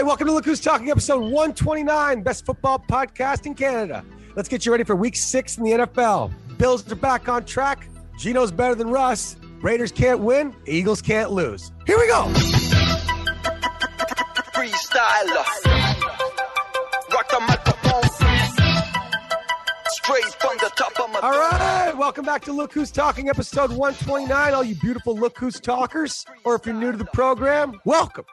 right, welcome to Look Who's Talking, episode 129, best football podcast in Canada. Let's get you ready for week six in the NFL. Bills are back on track. Geno's better than Russ. Raiders can't win. Eagles can't lose. Here we go. freestyler. Rock the microphone. Straight from the top of my All right, welcome back to Look Who's Talking, episode 129. All you beautiful Look Who's Talkers, or if you're new to the program, welcome.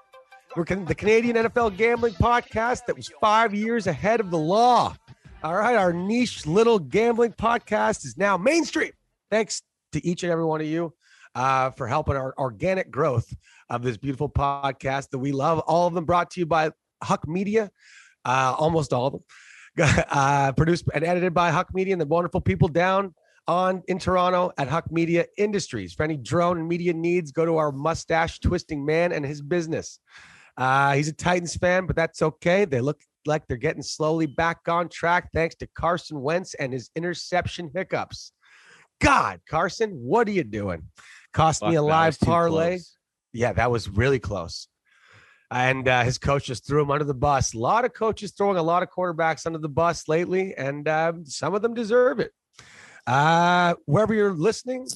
We're the Canadian NFL gambling podcast that was five years ahead of the law. All right, our niche little gambling podcast is now mainstream. Thanks to each and every one of you uh, for helping our organic growth of this beautiful podcast that we love. All of them brought to you by Huck Media, uh, almost all of them. uh, produced and edited by Huck Media and the wonderful people down on in Toronto at Huck Media Industries. For any drone media needs, go to our mustache twisting man and his business. Uh, he's a Titans fan, but that's okay. They look like they're getting slowly back on track thanks to Carson Wentz and his interception hiccups. God, Carson, what are you doing? Cost me a live parlay. Yeah, that was really close. And uh, his coach just threw him under the bus. A lot of coaches throwing a lot of quarterbacks under the bus lately, and um, some of them deserve it. Uh, wherever you're listening,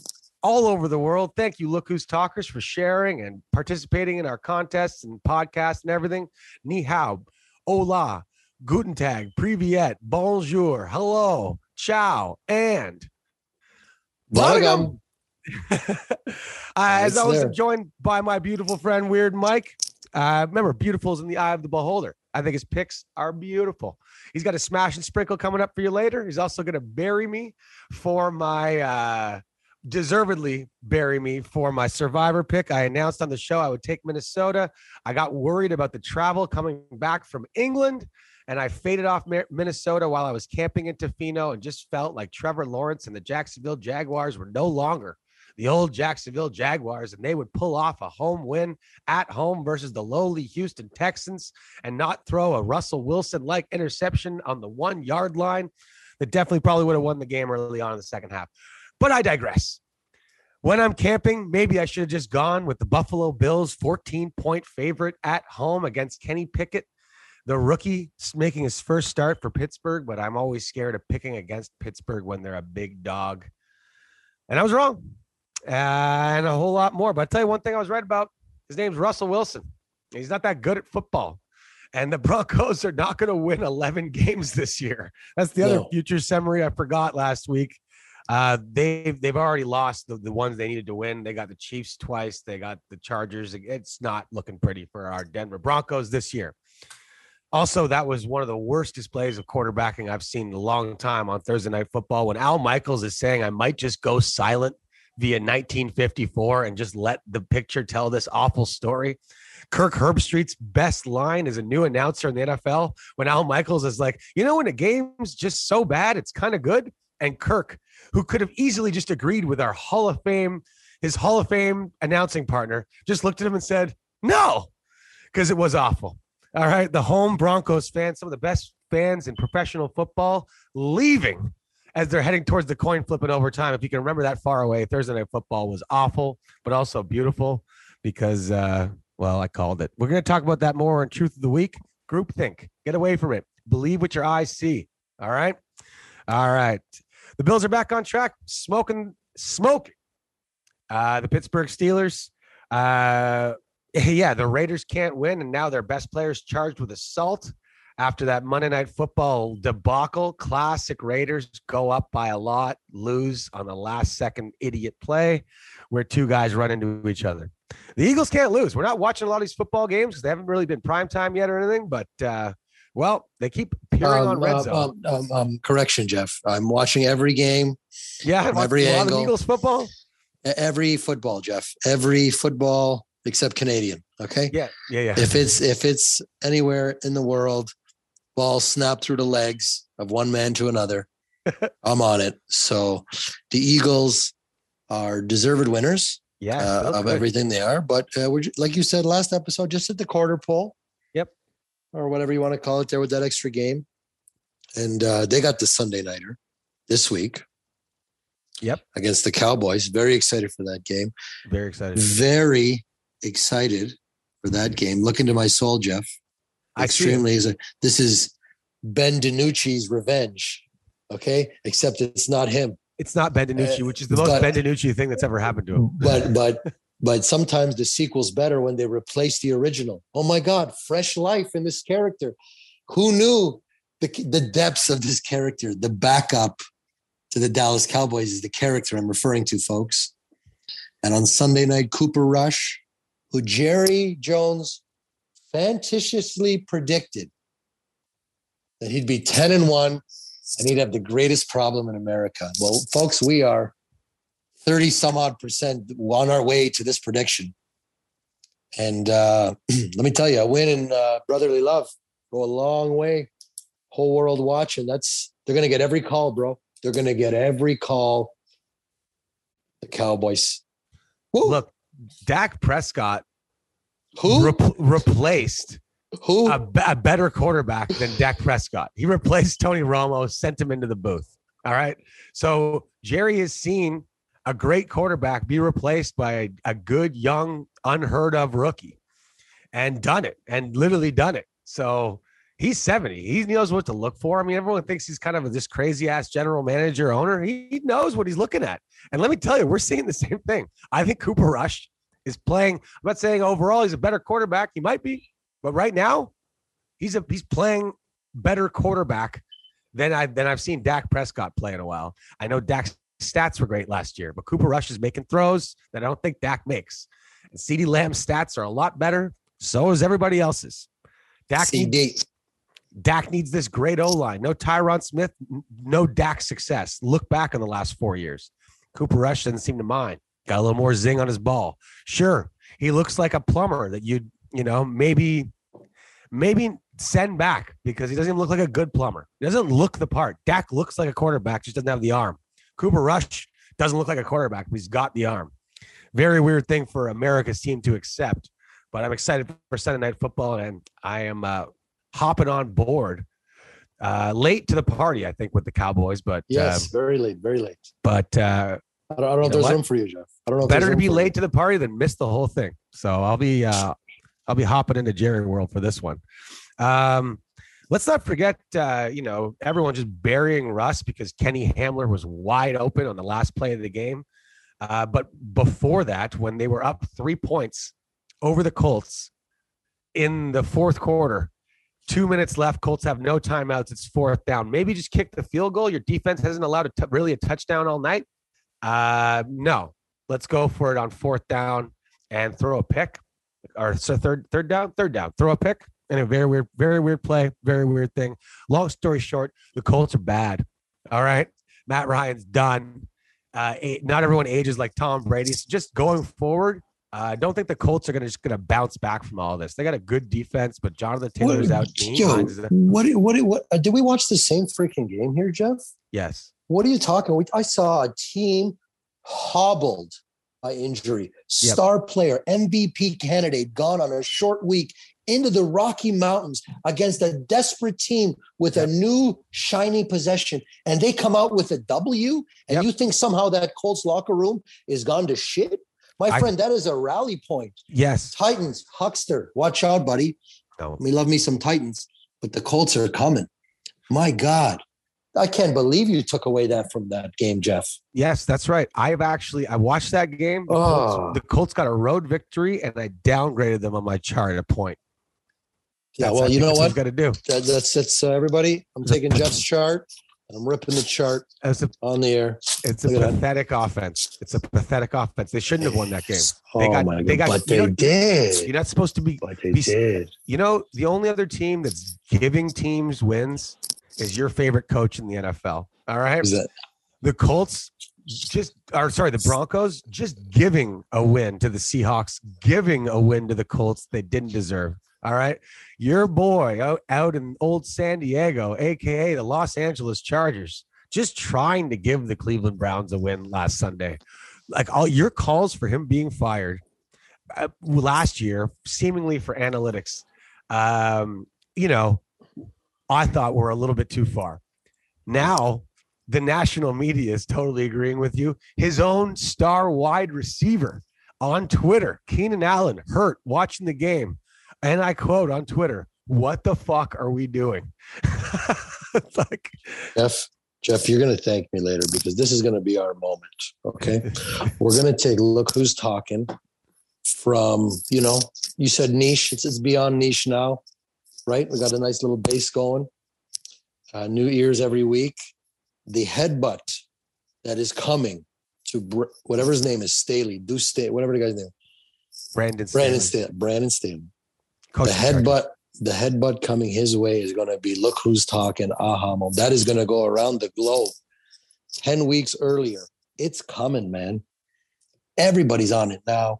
all over the world, thank you, Look Who's Talkers, for sharing and participating in our contests and podcasts and everything. Ni hao, hola, guten tag, privyet, bonjour, hello, ciao, and Welcome. uh, as always. I'm joined by my beautiful friend Weird Mike. Uh, remember, beautiful is in the eye of the beholder. I think his picks are beautiful. He's got a smash and sprinkle coming up for you later. He's also going to bury me for my uh, deservedly bury me for my survivor pick. I announced on the show I would take Minnesota. I got worried about the travel coming back from England, and I faded off Minnesota while I was camping in Tofino and just felt like Trevor Lawrence and the Jacksonville Jaguars were no longer the old Jacksonville Jaguars, and they would pull off a home win at home versus the lowly Houston Texans and not throw a Russell Wilson like interception on the one yard line that definitely probably would have won the game early on in the second half. But I digress. When I'm camping, maybe I should have just gone with the Buffalo Bills 14 point favorite at home against Kenny Pickett, the rookie making his first start for Pittsburgh. But I'm always scared of picking against Pittsburgh when they're a big dog. And I was wrong. Uh, and a whole lot more. But I'll tell you one thing I was right about. His name's Russell Wilson. He's not that good at football. And the Broncos are not going to win 11 games this year. That's the other future summary I forgot last week. Uh, they've they've already lost the, the ones they needed to win. They got the Chiefs twice. They got the Chargers. It's not looking pretty for our Denver Broncos this year. Also, that was one of the worst displays of quarterbacking I've seen in a long time on Thursday Night Football. When Al Michaels is saying, "I might just go silent via 1954 and just let the picture tell this awful story." Kirk Herbstreit's best line as a new announcer in the NFL when Al Michaels is like, "You know, when a game's just so bad, it's kind of good." And Kirk, who could have easily just agreed with our Hall of Fame, his Hall of Fame announcing partner, just looked at him and said, "No," because it was awful. All right. The home Broncos fans, some of the best fans in professional football, leaving as they're heading towards the coin flip in overtime. If you can remember that far away, Thursday night football was awful, but also beautiful because, uh, well, I called it. We're going to talk about that more in Truth of the Week. Groupthink. Get away from it. Believe what your eyes see. All right. All right. The Bills are back on track, smoking, smoking. Uh, the Pittsburgh Steelers. Uh, yeah, the Raiders can't win, and now their best players charged with assault after that Monday Night Football debacle. Classic Raiders go up by a lot, lose on the last second idiot play where two guys run into each other. The Eagles can't lose. We're not watching a lot of these football games because they haven't really been prime time yet or anything, but uh, well, they keep appearing on Um, red um, zone. um, um, um, correction, Jeff. I'm watching every game, yeah, every a lot of angle. Eagles football. every football, Jeff. Every football except Canadian. Okay. Yeah, yeah, yeah. If it's if it's anywhere in the world, ball snapped through the legs of one man to another, I'm on it. So the Eagles are deserved winners yeah, uh, of good. everything they are. But uh, we're like you said last episode, just at the quarter pole. Or whatever you want to call it there with that extra game. And uh, they got the Sunday nighter this week. Yep. Against the Cowboys. Very excited for that game. Very excited. Very excited for that game. Look into my soul, Jeff. I. Extremely is a this is Ben DiNucci's revenge. Okay, except it's not him. It's not Ben DiNucci, Uh, which is the most but- Ben DiNucci thing that's ever happened to him. But but but sometimes the sequel's better when they replace the original. Oh my God, fresh life in this character. Who knew the the depths of this character? The backup to the Dallas Cowboys is the character I'm referring to, folks. And on Sunday night, Cooper Rush, who Jerry Jones fantasticiously predicted that he'd be 10 and 1 and he'd have the greatest problem in America. Well, folks, we are 30 some odd percent on our way to this prediction. And uh, let me tell you, a win in uh, brotherly love go a long way. Whole world watching. That's they're gonna get every call, bro. They're gonna get every call. The Cowboys. Woo. Look, Dak Prescott who rep- replaced who a, a better quarterback than Dak Prescott. He replaced Tony Romo, sent him into the booth. All right. So Jerry has seen a great quarterback be replaced by a, a good, young, unheard of rookie and done it and literally done it. So he's 70. He knows what to look for. I mean, everyone thinks he's kind of this crazy ass general manager owner. He, he knows what he's looking at. And let me tell you, we're seeing the same thing. I think Cooper Rush is playing. I'm not saying overall he's a better quarterback. He might be, but right now, he's a he's playing better quarterback than I than I've seen Dak Prescott play in a while. I know Dak's stats were great last year, but Cooper Rush is making throws that I don't think Dak makes. And CeeDee Lamb's stats are a lot better. So is everybody else's. Dak needs, Dak needs this great O line. No Tyron Smith, no Dak success. Look back on the last four years. Cooper Rush doesn't seem to mind. Got a little more zing on his ball. Sure, he looks like a plumber that you'd, you know maybe maybe send back because he doesn't even look like a good plumber. He doesn't look the part. Dak looks like a quarterback, just doesn't have the arm. Cooper Rush doesn't look like a quarterback, but he's got the arm. Very weird thing for America's team to accept. But I'm excited for Sunday night football, and I am uh, hopping on board. Uh, late to the party, I think, with the Cowboys, but Yes, uh, very late, very late. but uh, I don't, I don't know if there's what? room for you, Jeff. I don't know. If better to be late to the party than miss the whole thing. So I'll be uh I'll be hopping into Jerry World for this one. Um let's not forget uh, you know, everyone just burying Russ because Kenny Hamler was wide open on the last play of the game. Uh, but before that, when they were up three points over the Colts in the fourth quarter, two minutes left. Colts have no timeouts. It's fourth down. Maybe just kick the field goal. Your defense hasn't allowed a t- really a touchdown all night. Uh, no, let's go for it on fourth down and throw a pick or so third third down third down throw a pick and a very weird very weird play very weird thing long story short the colts are bad all right matt ryan's done uh not everyone ages like tom brady so just going forward uh, I don't think the Colts are gonna just gonna bounce back from all this. They got a good defense, but Jonathan Taylor's out. Dean Yo, what? What? What? Uh, did we watch the same freaking game here, Jeff? yes, What are you talking? We, I saw a team hobbled by injury. Yep. Star player, MVP candidate, gone on a short week into the Rocky Mountains against a desperate team with Yep. a new shiny possession, and they come out with a W. And Yep. you think somehow that Colts locker room is gone to shit? My I- friend, that is a rally point. yes, Titans, Huckster, watch out, buddy. no, We love me some Titans, but the Colts are coming. My God. I can't believe you took away that from that game, Jeff. Yes, that's right. I've actually I watched that game. The, Oh. Colts, ah. the Colts got a road victory, and I downgraded them on my chart a point. Yeah, That's- I well, you know what? Got to do. That, that's that's uh, everybody. I'm taking Jeff's chart I'm ripping the chart It's a on the air. it's a Look that. pathetic offense. It's a pathetic offense. They shouldn't have won that game. They oh got- my they God, got- but they know- did. You're not supposed to be. But they be- did. You know, the only other team that's giving teams wins is your favorite coach in the NFL. All right, that the Colts just or sorry, the Broncos just giving a win to the Seahawks, giving a win to the Colts they didn't deserve. All right. Your boy out, out in old San Diego, aka the Los Angeles Chargers, just trying to give the Cleveland Browns a win last Sunday. Like all your calls for him being fired uh, last year, seemingly for analytics, um, you know, I thought were a little bit too far. Now the national media is totally agreeing with you. His own star wide receiver on Twitter, Keenan Allen, hurt watching the game. And I quote on Twitter, what the fuck are we doing? it's like Jeff, Jeff, you're going to thank me later because this is going to be our moment. Okay. We're going to take look who's talking from, you know, you said niche. It's, it's beyond niche now, right? We got a nice little base going. Uh, new ears every week. The headbutt that is coming to Br- whatever his name is, Staley, do Staley, whatever the guy's name, Brandon Brandon Staley, Brandon Staley. Coach the headbutt the headbutt coming his way is going to be look who's talking aha moment. That is going to go around the globe 10 weeks earlier. It's coming man. Everybody's on it now.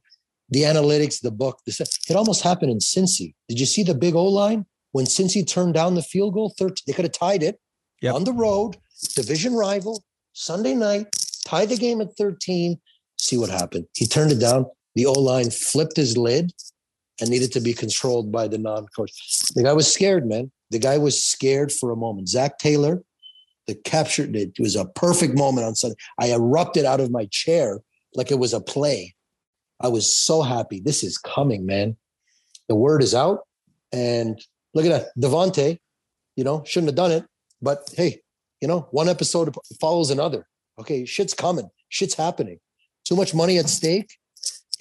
The analytics the book the, it almost happened in cincy. Did you see the big o line when cincy turned down the field goal 13 they could have tied it Yep. on the road division rival sunday night tie the game at 13 see what happened. He turned it down. The o line flipped his lid and needed to be controlled by the non-coach. The guy was scared, man. The guy was scared for a moment. Zac Taylor, the capture, it was a perfect moment on Sunday. I erupted out of my chair like it was a play. I was so happy. This is coming, man. The word is out. And look at that. Davante, you know, shouldn't have done it. But hey, you know, one episode follows another. Okay, shit's coming. Shit's happening. Too much money at stake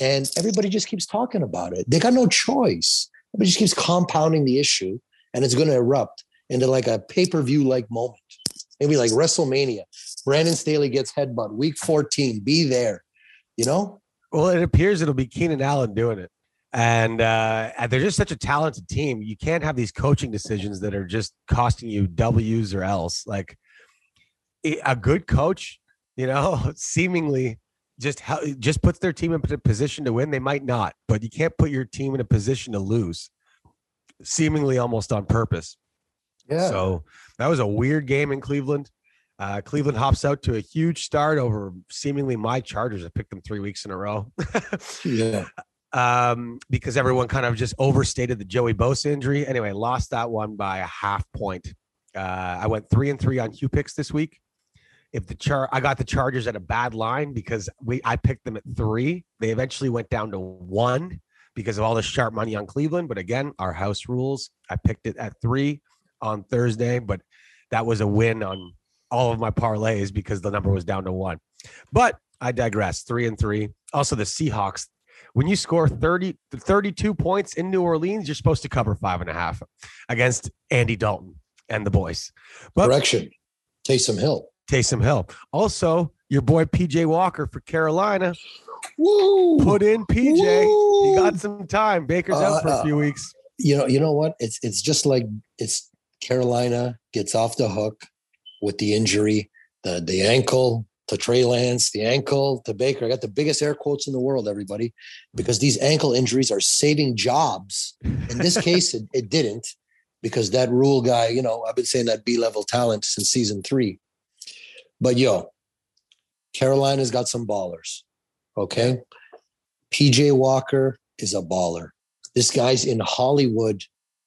and everybody just keeps talking about it. They got no choice. Everybody just keeps compounding the issue, and it's going to erupt into like a pay per view like moment, maybe like WrestleMania. Brandon Staley gets headbutt week 14. Be there, you know. Well, it appears it'll be Keenan Allen doing it. And uh, they're just such a talented team. You can't have these coaching decisions that are just costing you W's or else. Like a good coach, you know, seemingly just how just puts their team in a position to win. They might not, but you can't put your team in a position to lose, seemingly almost on purpose. Yeah. So that was a weird game in Cleveland. Uh, Cleveland hops out to a huge start over seemingly my Chargers. I picked them three weeks in a row. yeah. um, because everyone kind of just overstated the Joey Bosa injury. Anyway, lost that one by a half point. Uh, I went three and three on Q picks this week. If the char, I got the Chargers at a bad line because we I picked them at three. They eventually went down to one because of all the sharp money on Cleveland. But again, our house rules. I picked it at three on Thursday, but that was a win on all of my parlays because the number was down to one. But I digress. Three and three. Also, the Seahawks when you score 30 32 points in New Orleans, you're supposed to cover five and a half against Andy Dalton and the boys. But Correction. Taysom Hill. Taysom Hill. Also, your boy PJ Walker for Carolina. Woo! Put in PJ. He got some time. Baker's out for a Uh, few weeks. you know, you know what? It's it's just like it's Carolina gets off the hook with the injury, the the ankle to Trey Lance, the ankle to Baker. I got the biggest air quotes in the world, everybody, because these ankle injuries are saving jobs. In this case, it, it didn't, because that Rhule guy, you know, I've been saying that B level talent since season three. But yo, Carolina's got some ballers. Okay. PJ Walker is a baller. This guy's in Hollywood.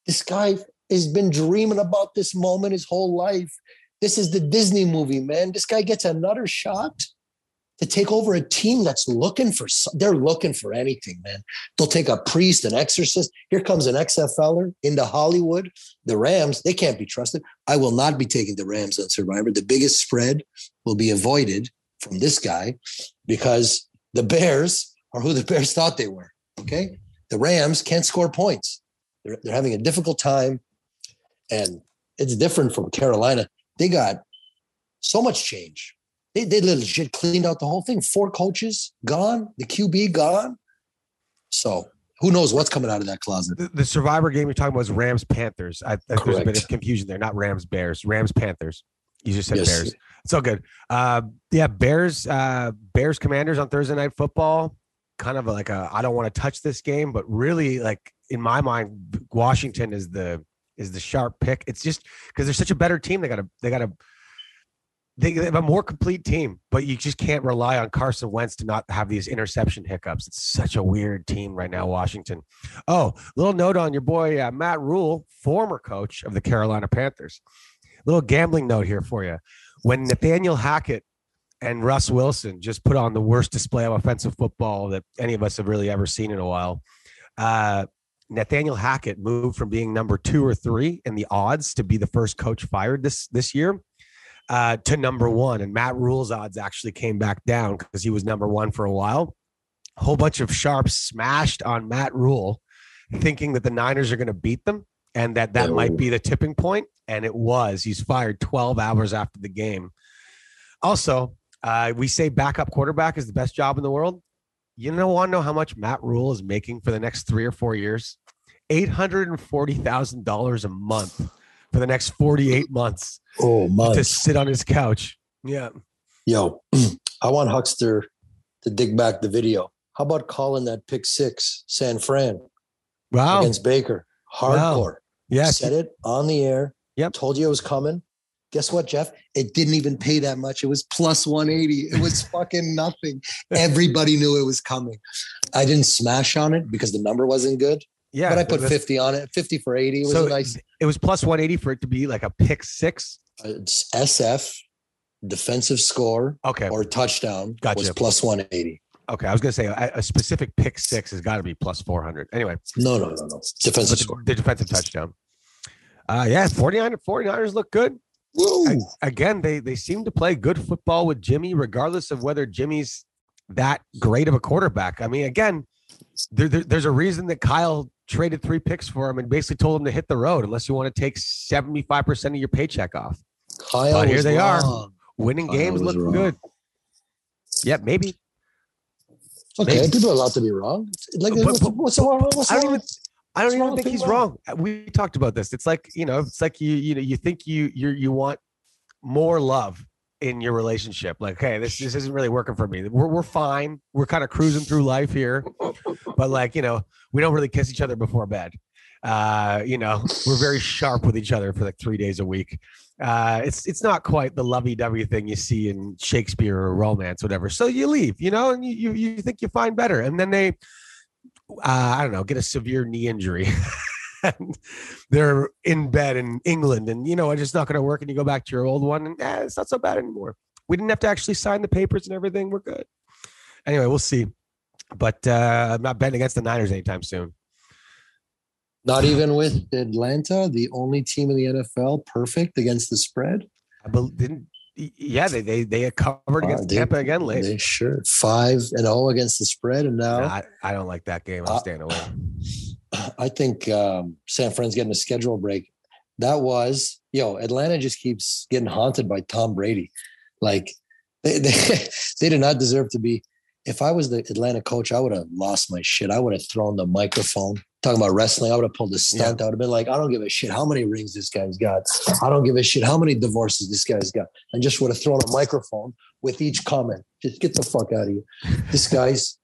This guy has been dreaming about this moment his whole life. This is the Disney movie, man. This guy gets another shot to take over a team that's looking for, they're looking for anything, man. They'll take a priest, an exorcist. Here comes an XFLer into Hollywood. The Rams, they can't be trusted. I will not be taking the Rams on Survivor. The biggest spread will be avoided from this guy because the Bears are who the Bears thought they were. Okay. The Rams can't score points. They're, they're having a difficult time. And it's different from Carolina. They got so much change. They, they legit cleaned out the whole thing. Four coaches gone, the QB gone. So who knows what's coming out of that closet? The, the survivor game you're talking about was Rams Panthers. I think there's a bit of confusion there. Not Rams Bears. Rams Panthers. You just said Yes. Bears. It's all good. Uh, yeah, Bears. Uh, Bears Commanders on Thursday Night Football. Kind of like a I don't want to touch this game, but really like in my mind, Washington is the is the sharp pick. It's just because they're such a better team. They got to they got to they have a more complete team, but you just can't rely on Carson Wentz to not have these interception hiccups. It's such a weird team right now, Washington. Oh, little note on your boy uh, Matt Rhule, former coach of the Carolina Panthers. Little gambling note here for you. When Nathaniel Hackett and Russ Wilson just put on the worst display of offensive football that any of us have really ever seen in a while, uh, Nathaniel Hackett moved from being number two or three in the odds to be the first coach fired this this year uh, to number one, and Matt Rhule's odds actually came back down because he was number one for a while. A whole bunch of sharps smashed on Matt Rhule, thinking that the Niners are going to beat them and that that might be the tipping point. and it was. He's fired 12 hours after the game. Also, uh, we say backup quarterback is the best job in the world. You know, want to know how much Matt Rule is making for the next three or four years? Eight hundred and forty thousand dollars a month for the next forty-eight months Oh my! to sit on his couch. Yeah, Yo, I want Huckster to dig back the video. How about calling that pick six, San Fran wow. against Baker? Hardcore. Yeah, Said it on the air. Yep. Told you it was coming. Guess what, Jeff? It didn't even pay that much. It was plus 180. It was fucking nothing. Everybody knew it was coming. I didn't smash on it because the number wasn't good, yeah. but I put 50 on it. 50 for 80. It was so a nice It was plus one eighty for it to be like a pick six. uh, it's SF defensive score Okay, or touchdown Gotcha. was plus 180. okay. I was gonna say a, a specific pick six has got to be plus four hundred. Anyway, No, no, no, no. Defensive the, score. the defensive touchdown. Uh, yeah, 49 49ers look good. Woo. I- again, they they seem to play good football with Jimmy, regardless of whether Jimmy's that great of a quarterback. I mean, again, there, there- there's a reason that Kyle traded three picks for him and basically told him to hit the road unless you want to take 75% of your paycheck off. Kyle But here they are. Winning Kyle games look wrong. good. Yeah, maybe. Okay, Maybe. people are allowed to be wrong. Like, But- but- what's wrong? What's I don't wrong? even I don't even think he's wrong. We talked about this. It's like, you know, it's like you you know, you think you you you want more love in your relationship. Like, hey, this this isn't really working for me. We're we're fine. We're kind of cruising through life here. But like, you know, we don't really kiss each other before bed. Uh, you know, we're very sharp with each other for like 3 days a week. Uh, it's it's not quite the lovey-dovey thing you see in Shakespeare or romance, whatever. So you leave, you know, and you you, you think you find better, and then they uh, I don't know, get a severe knee injury. and they're in bed in England, and you know it's just not going to work. And you go back to your old one, and eh, it's not so bad anymore. We didn't have to actually sign the papers and everything. We're good. Anyway, we'll see. But uh, I'm not betting against the Niners anytime soon. Not even with Atlanta, the only team in the NFL perfect against the spread. I bel didn't. Yeah, they they they covered Uh, against they- Tampa again late. They sure five and zero against the spread, and now Nah, I, I don't like that game. I'm Uh, staying away. I think um, San Fran's getting a schedule break. That was yo. Atlanta just keeps getting haunted by Tom Brady. Like they they, they did not deserve to be. If I was the Atlanta coach, I would have lost my shit. I would have thrown the microphone. Talking about wrestling, I would have pulled the stunt. I would have been like, I don't give a shit how many rings this guy's got. I don't give a shit how many divorces this guy's got. And just would have thrown a microphone with each comment. Just get the fuck out of here. This guy's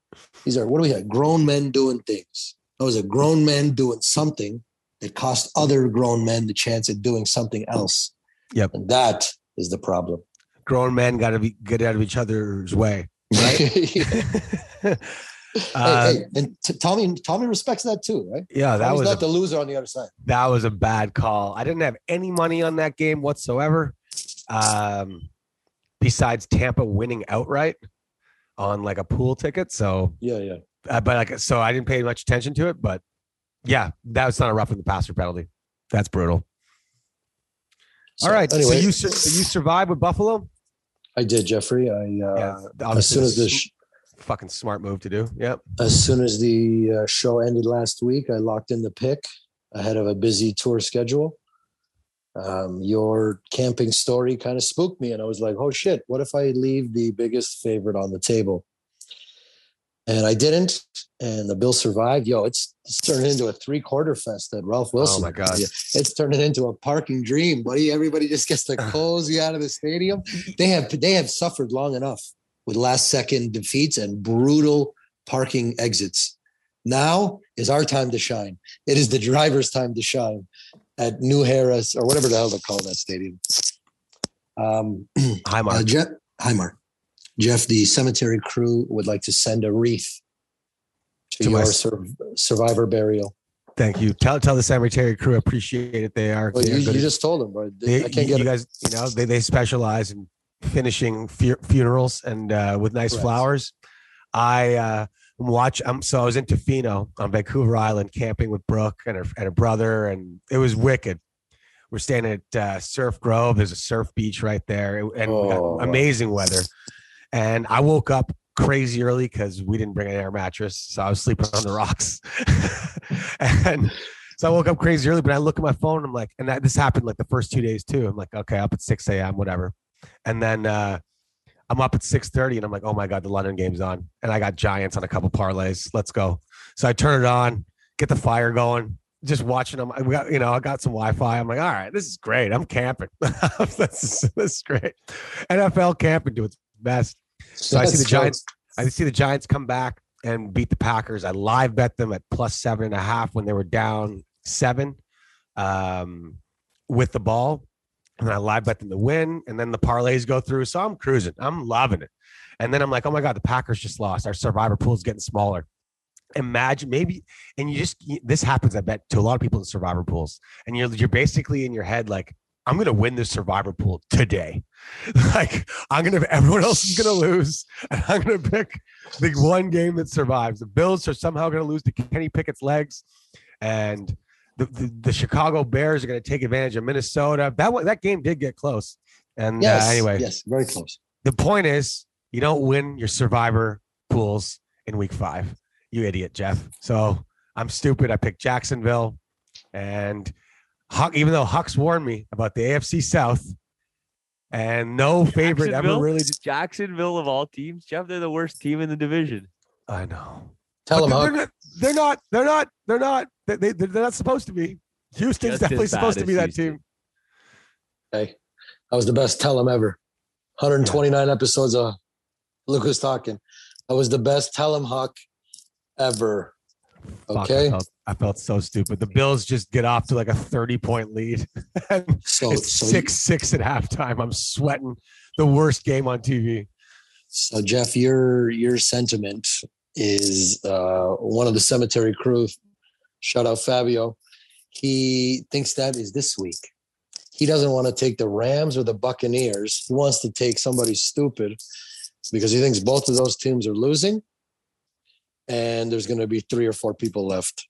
these are what do we have? Grown men doing things. That was a grown man doing something that cost other grown men the chance at doing something else. Yep. And that is the problem. Grown men got to be get out of each other's way. hey, uh, hey, and t- Tommy, Tommy respects that too, right? yeah, that Tommy's was a not the loser on the other side. that was a bad call. I didn't have any money on that game whatsoever. Um, besides Tampa winning outright on like a pool ticket. So, Yeah, yeah. Uh, but like, so I didn't pay much attention to it. But yeah, that was not a roughing the passer penalty. That's brutal. So, All right. Anyway, so you so you survived with Buffalo. I did, Jeffrey. I uh, yeah. as soon as the the sh- fucking smart move to do. Yep. as soon as the uh, show ended last week, I locked in the pick ahead of a busy tour schedule. Um, your camping story kind of spooked me, and I was like, "Oh shit! What if I leave the biggest favorite on the table?" And I didn't, and the bill survived. Yo, it's it's turning into a three quarter fest at Ralph Wilson. Oh my God. It's turning into a parking dream, buddy. Everybody just gets to cozy out of the stadium. They have they have suffered long enough with last second defeats and brutal parking exits. Now is our time to shine. It is the driver's time to shine at New Harris or whatever the hell they call that stadium. Um, Hi, uh, Mark. Hi, Mark. Jeff, the cemetery crew would like to send a wreath to, To your sur- survivor burial. Thank you. Tell tell the cemetery crew appreciate it. They are. Well, you, you just told them, but they, I can't you, get you guys, you know, they, they specialize in finishing fu- funerals and uh, with nice Correct. flowers. I uh, watch. I'm so I was in Tofino on Vancouver Island camping with Brooke and her and her brother, and it was wicked. We're staying at uh, Surf Grove. There's a surf beach right there, and we Oh. got amazing weather. And I woke up crazy early because we didn't bring an air mattress, so I was sleeping on the rocks. and so I woke up crazy early, but I look at my phone. I'm like, and that, this happened like the first two days too. I'm like, okay, up at 6 a.m., whatever. And then uh, I'm up at 6:30, and I'm like, oh my god, the London game's on, and I got Giants on a couple parlays. Let's go. So I turn it on, get the fire going. Just watching them, I got you know, I got some Wi-Fi. I'm like, all right, this is great. I'm camping. this, is, this is great. NFL camping to its best. So I see the That's Giants. I see the Giants come back and beat the Packers. I live bet them at plus seven and a half when they were down seven um, with the ball. And I live bet them to win. And then the parlays go through. So I'm cruising. I'm loving it. And then I'm like, oh my God, the Packers just lost. Our survivor pool is getting smaller. Imagine maybe, and you just this happens, I bet, to a lot of people in survivor pools. And you're you're basically in your head like, I'm gonna win this survivor pool today. like I'm gonna everyone else is gonna lose. And I'm gonna pick the one game that survives. The Bills are somehow gonna lose to Kenny Pickett's legs, and the, the, the Chicago Bears are gonna take advantage of Minnesota. That that game did get close. And Yes. uh, anyway, Yes. Very close. the point is you don't win your survivor pools in week five. You idiot, Jeff. So I'm stupid. I picked Jacksonville. And Huck, even though Huck's warned me about the AFC South and no favorite ever Jacksonville? really. Jacksonville of all teams, Jeff, they're the worst team in the division. I know. Tell But them, they're, not, they're not. They're not. They're not. They, they, they're not supposed to be. Houston's Just definitely supposed to as be that Houston. team. Hey, that was the best tell them ever. 129 episodes of Look Who's Talking. That was the best tell them Huck ever. Fuck, I Okay. felt, I felt so stupid. The Bills just get off to like a 30 point lead. So, it's so, six six at halftime. I'm sweating. The worst game on TV. so Jeff, your your sentiment is uh, one of the cemetery crew. Shout out Fabio. He thinks that is this week. He doesn't want to take the Rams or the Buccaneers. He wants to take somebody stupid because he thinks both of those teams are losing, and there's going to be three or four people left.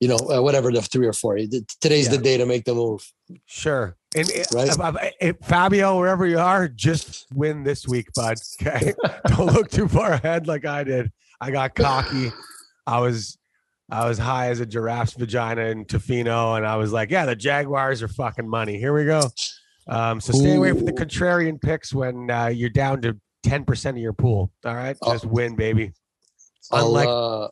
You know, uh, whatever the three or four. Today's the day to make the move. Sure. And it- Right. if- if- if Fabio, wherever you are, just win this week, bud. Okay. Don't look too far ahead like I did. I got cocky. I was I was high as a giraffe's vagina in Tofino, and I was like, yeah, the Jaguars are fucking money. Here we go. Um, so stay away from the contrarian picks when uh, you're down to 10% of your pool. All right. Oh. Just win, baby. I'll, uh,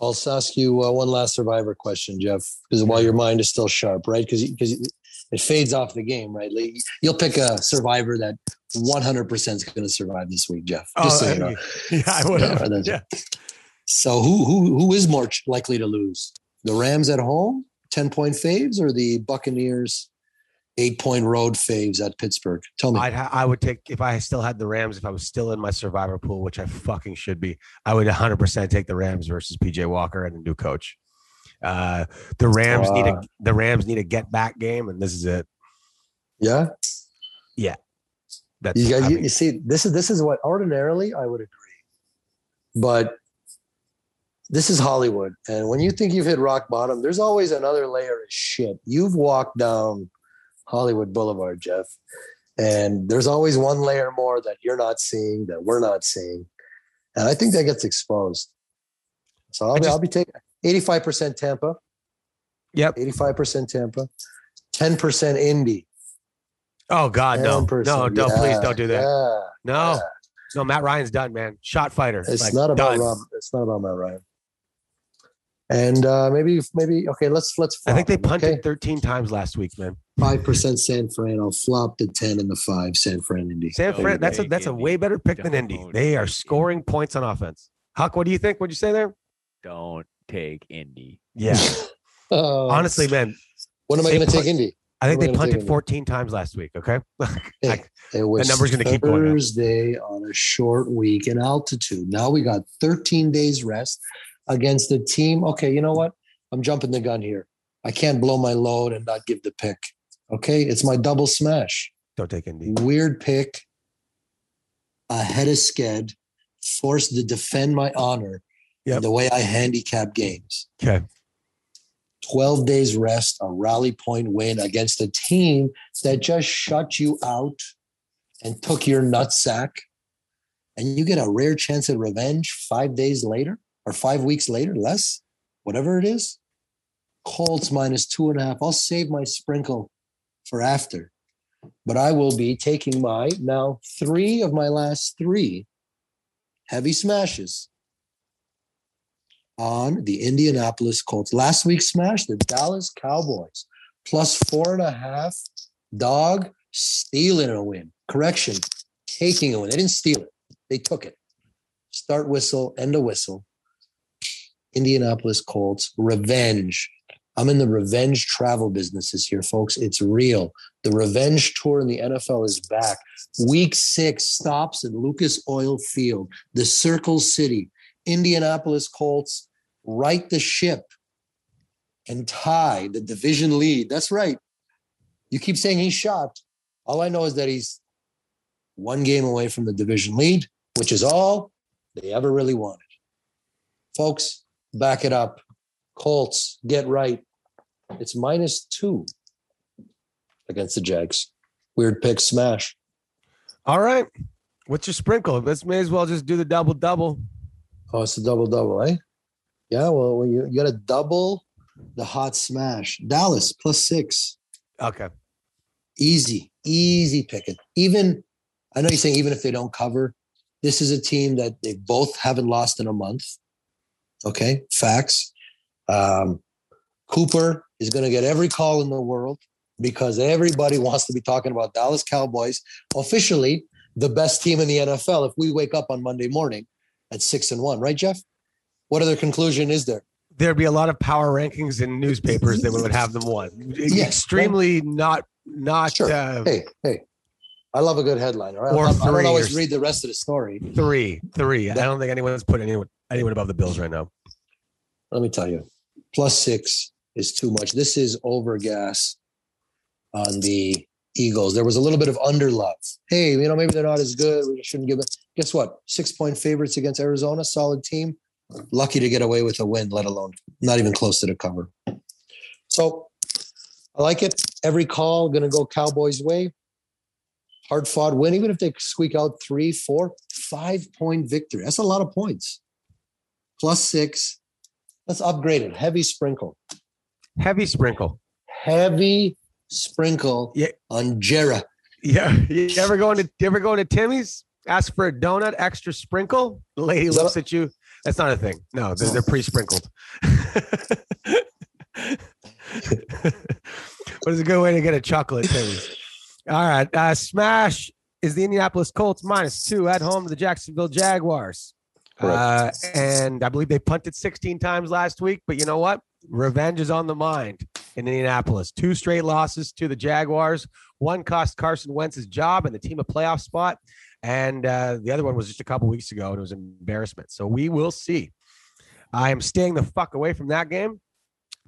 I'll ask you uh, one last survivor question, Jeff, because while your mind is still sharp, right? Because because it fades off the game, right? Like, you'll pick a survivor that 100% is going to survive this week, Jeff. Just so you know. yeah, I would. Yeah, Yeah. So who who who is more likely to lose? The Rams at home, 10 point faves, or the Buccaneers, eight point road faves at Pittsburgh? Tell me. I'd ha- I would take if I still had the Rams if I was still in my survivor pool, which I fucking should be. I would 100 percent take the Rams versus PJ Walker and a new coach. Uh, the Rams need a Uh. the Rams need a get back game, and this is it. yeah. Yeah. That's You, got, I you, you see, this is this is what ordinarily I would agree, but this is Hollywood, and when you think you've hit rock bottom, there's always another layer of shit. You've walked down Hollywood Boulevard, Jeff, and there's always one layer more that you're not seeing that we're not seeing, and I think that gets exposed. So I'll, I be, I'll be taking 85% Tampa, yep. 85% Tampa, 10% Indy. Oh God, no, 10%. no, no! Please Yeah, don't do that. yeah. No, yeah. no. Matt Ryan's done, man. Shot fighter. It's Like, not about done. Rob. It's not about Matt Ryan. And uh, maybe, maybe okay. Let's let's. I think they punted 13 times last week, man. Five percent San Fran. I'll flop the ten and the five. San Fran Indy. San Don't Fran. That's a that's a way better pick than Indy. They are scoring points on offense. Huck, what do you think? What'd you say there? Don't take Indy. Yeah. Uh, Honestly, man, when am I going to take Indy? I think they punted 14 times last week. Okay. Hey, it was number's gonna keep going up. Thursday on a short week in altitude. Now we got 13 days rest against a team. Okay, you know what? I'm jumping the gun here. I can't blow my load and not give the pick. Okay, it's my double smash. Don't take Indy. weird pick ahead of Sked forced to defend my honor Yep. the way I handicap games. Okay. 12 days rest, a rally point win against a team that just shut you out and took your nutsack. And you get a rare chance at revenge five days later or five weeks later, less, whatever it is. Colts minus two and a half. I'll save my sprinkle for after. But I will be taking my now three of my last three heavy smashes on the Indianapolis Colts. Last week's smash, the Dallas Cowboys, plus four and a half. Dog stealing a win. Correction, taking a win. They didn't steal it, they took it. Start whistle, end a whistle. Indianapolis Colts, revenge. I'm in the revenge travel businesses here, folks. It's real. The revenge tour in the NFL is back. Week six stops at Lucas Oil Field, the Circle City. Indianapolis Colts right the ship and tie the division lead. That's right. You keep saying he's shot. All I know is that he's one game away from the division lead, which is all they ever really wanted. Folks, back it up. Colts, get right. It's minus two against the Jags. Weird pick smash. All right. What's your sprinkle? Let's may as well just do the double double. Oh, it's a double double, eh? Yeah, well, you, you got to double the hot smash. Dallas plus six. Okay. Easy, easy picking. Even, I know you're saying even if they don't cover, this is a team that they both haven't lost in a month. Okay, facts. Um, Cooper is going to get every call in the world because everybody wants to be talking about Dallas Cowboys, officially the best team in the NFL. If we wake up on Monday morning at six and one, right, Jeff? What other conclusion is there? There'd be a lot of power rankings in newspapers that would have them one. Yes. Extremely not not Sure. uh, Hey, hey, I love a good headline. All right, Or I, I three don't always read the rest of the story. three three. I don't think anyone's put anyone anyone above the Bills right now. Let me tell you, plus six is too much. This is over gas on the Eagles. There was a little bit of under love. Hey, you know, maybe they're not as good. We shouldn't give it. Guess what? Six point favorites against Arizona, solid team. Lucky to get away with a win, let alone not even close to the cover. So I like it. Every call going to go Cowboys' way. Hard fought win, even if they squeak out three, four, five point victory. That's a lot of points. Plus six. Let's upgrade it. Heavy sprinkle. Heavy sprinkle. Heavy sprinkle Yeah. on Jera. Yeah. You ever going to you ever going to Timmy's? Ask for a donut, extra sprinkle. The lady that looks at you. That's not a thing. No, they're, they're pre-sprinkled. what is a good way to get a chocolate Timmy's? All right. Uh, smash is the Indianapolis Colts minus two at home to the Jacksonville Jaguars. Uh, and I believe they punted 16 times last week, but you know what? Revenge is on the mind in Indianapolis. Two straight losses to the Jaguars. One cost Carson Wentz his job and the team a playoff spot. And uh, the other one was just a couple weeks ago, and it was an embarrassment. So we will see. I am staying the fuck away from that game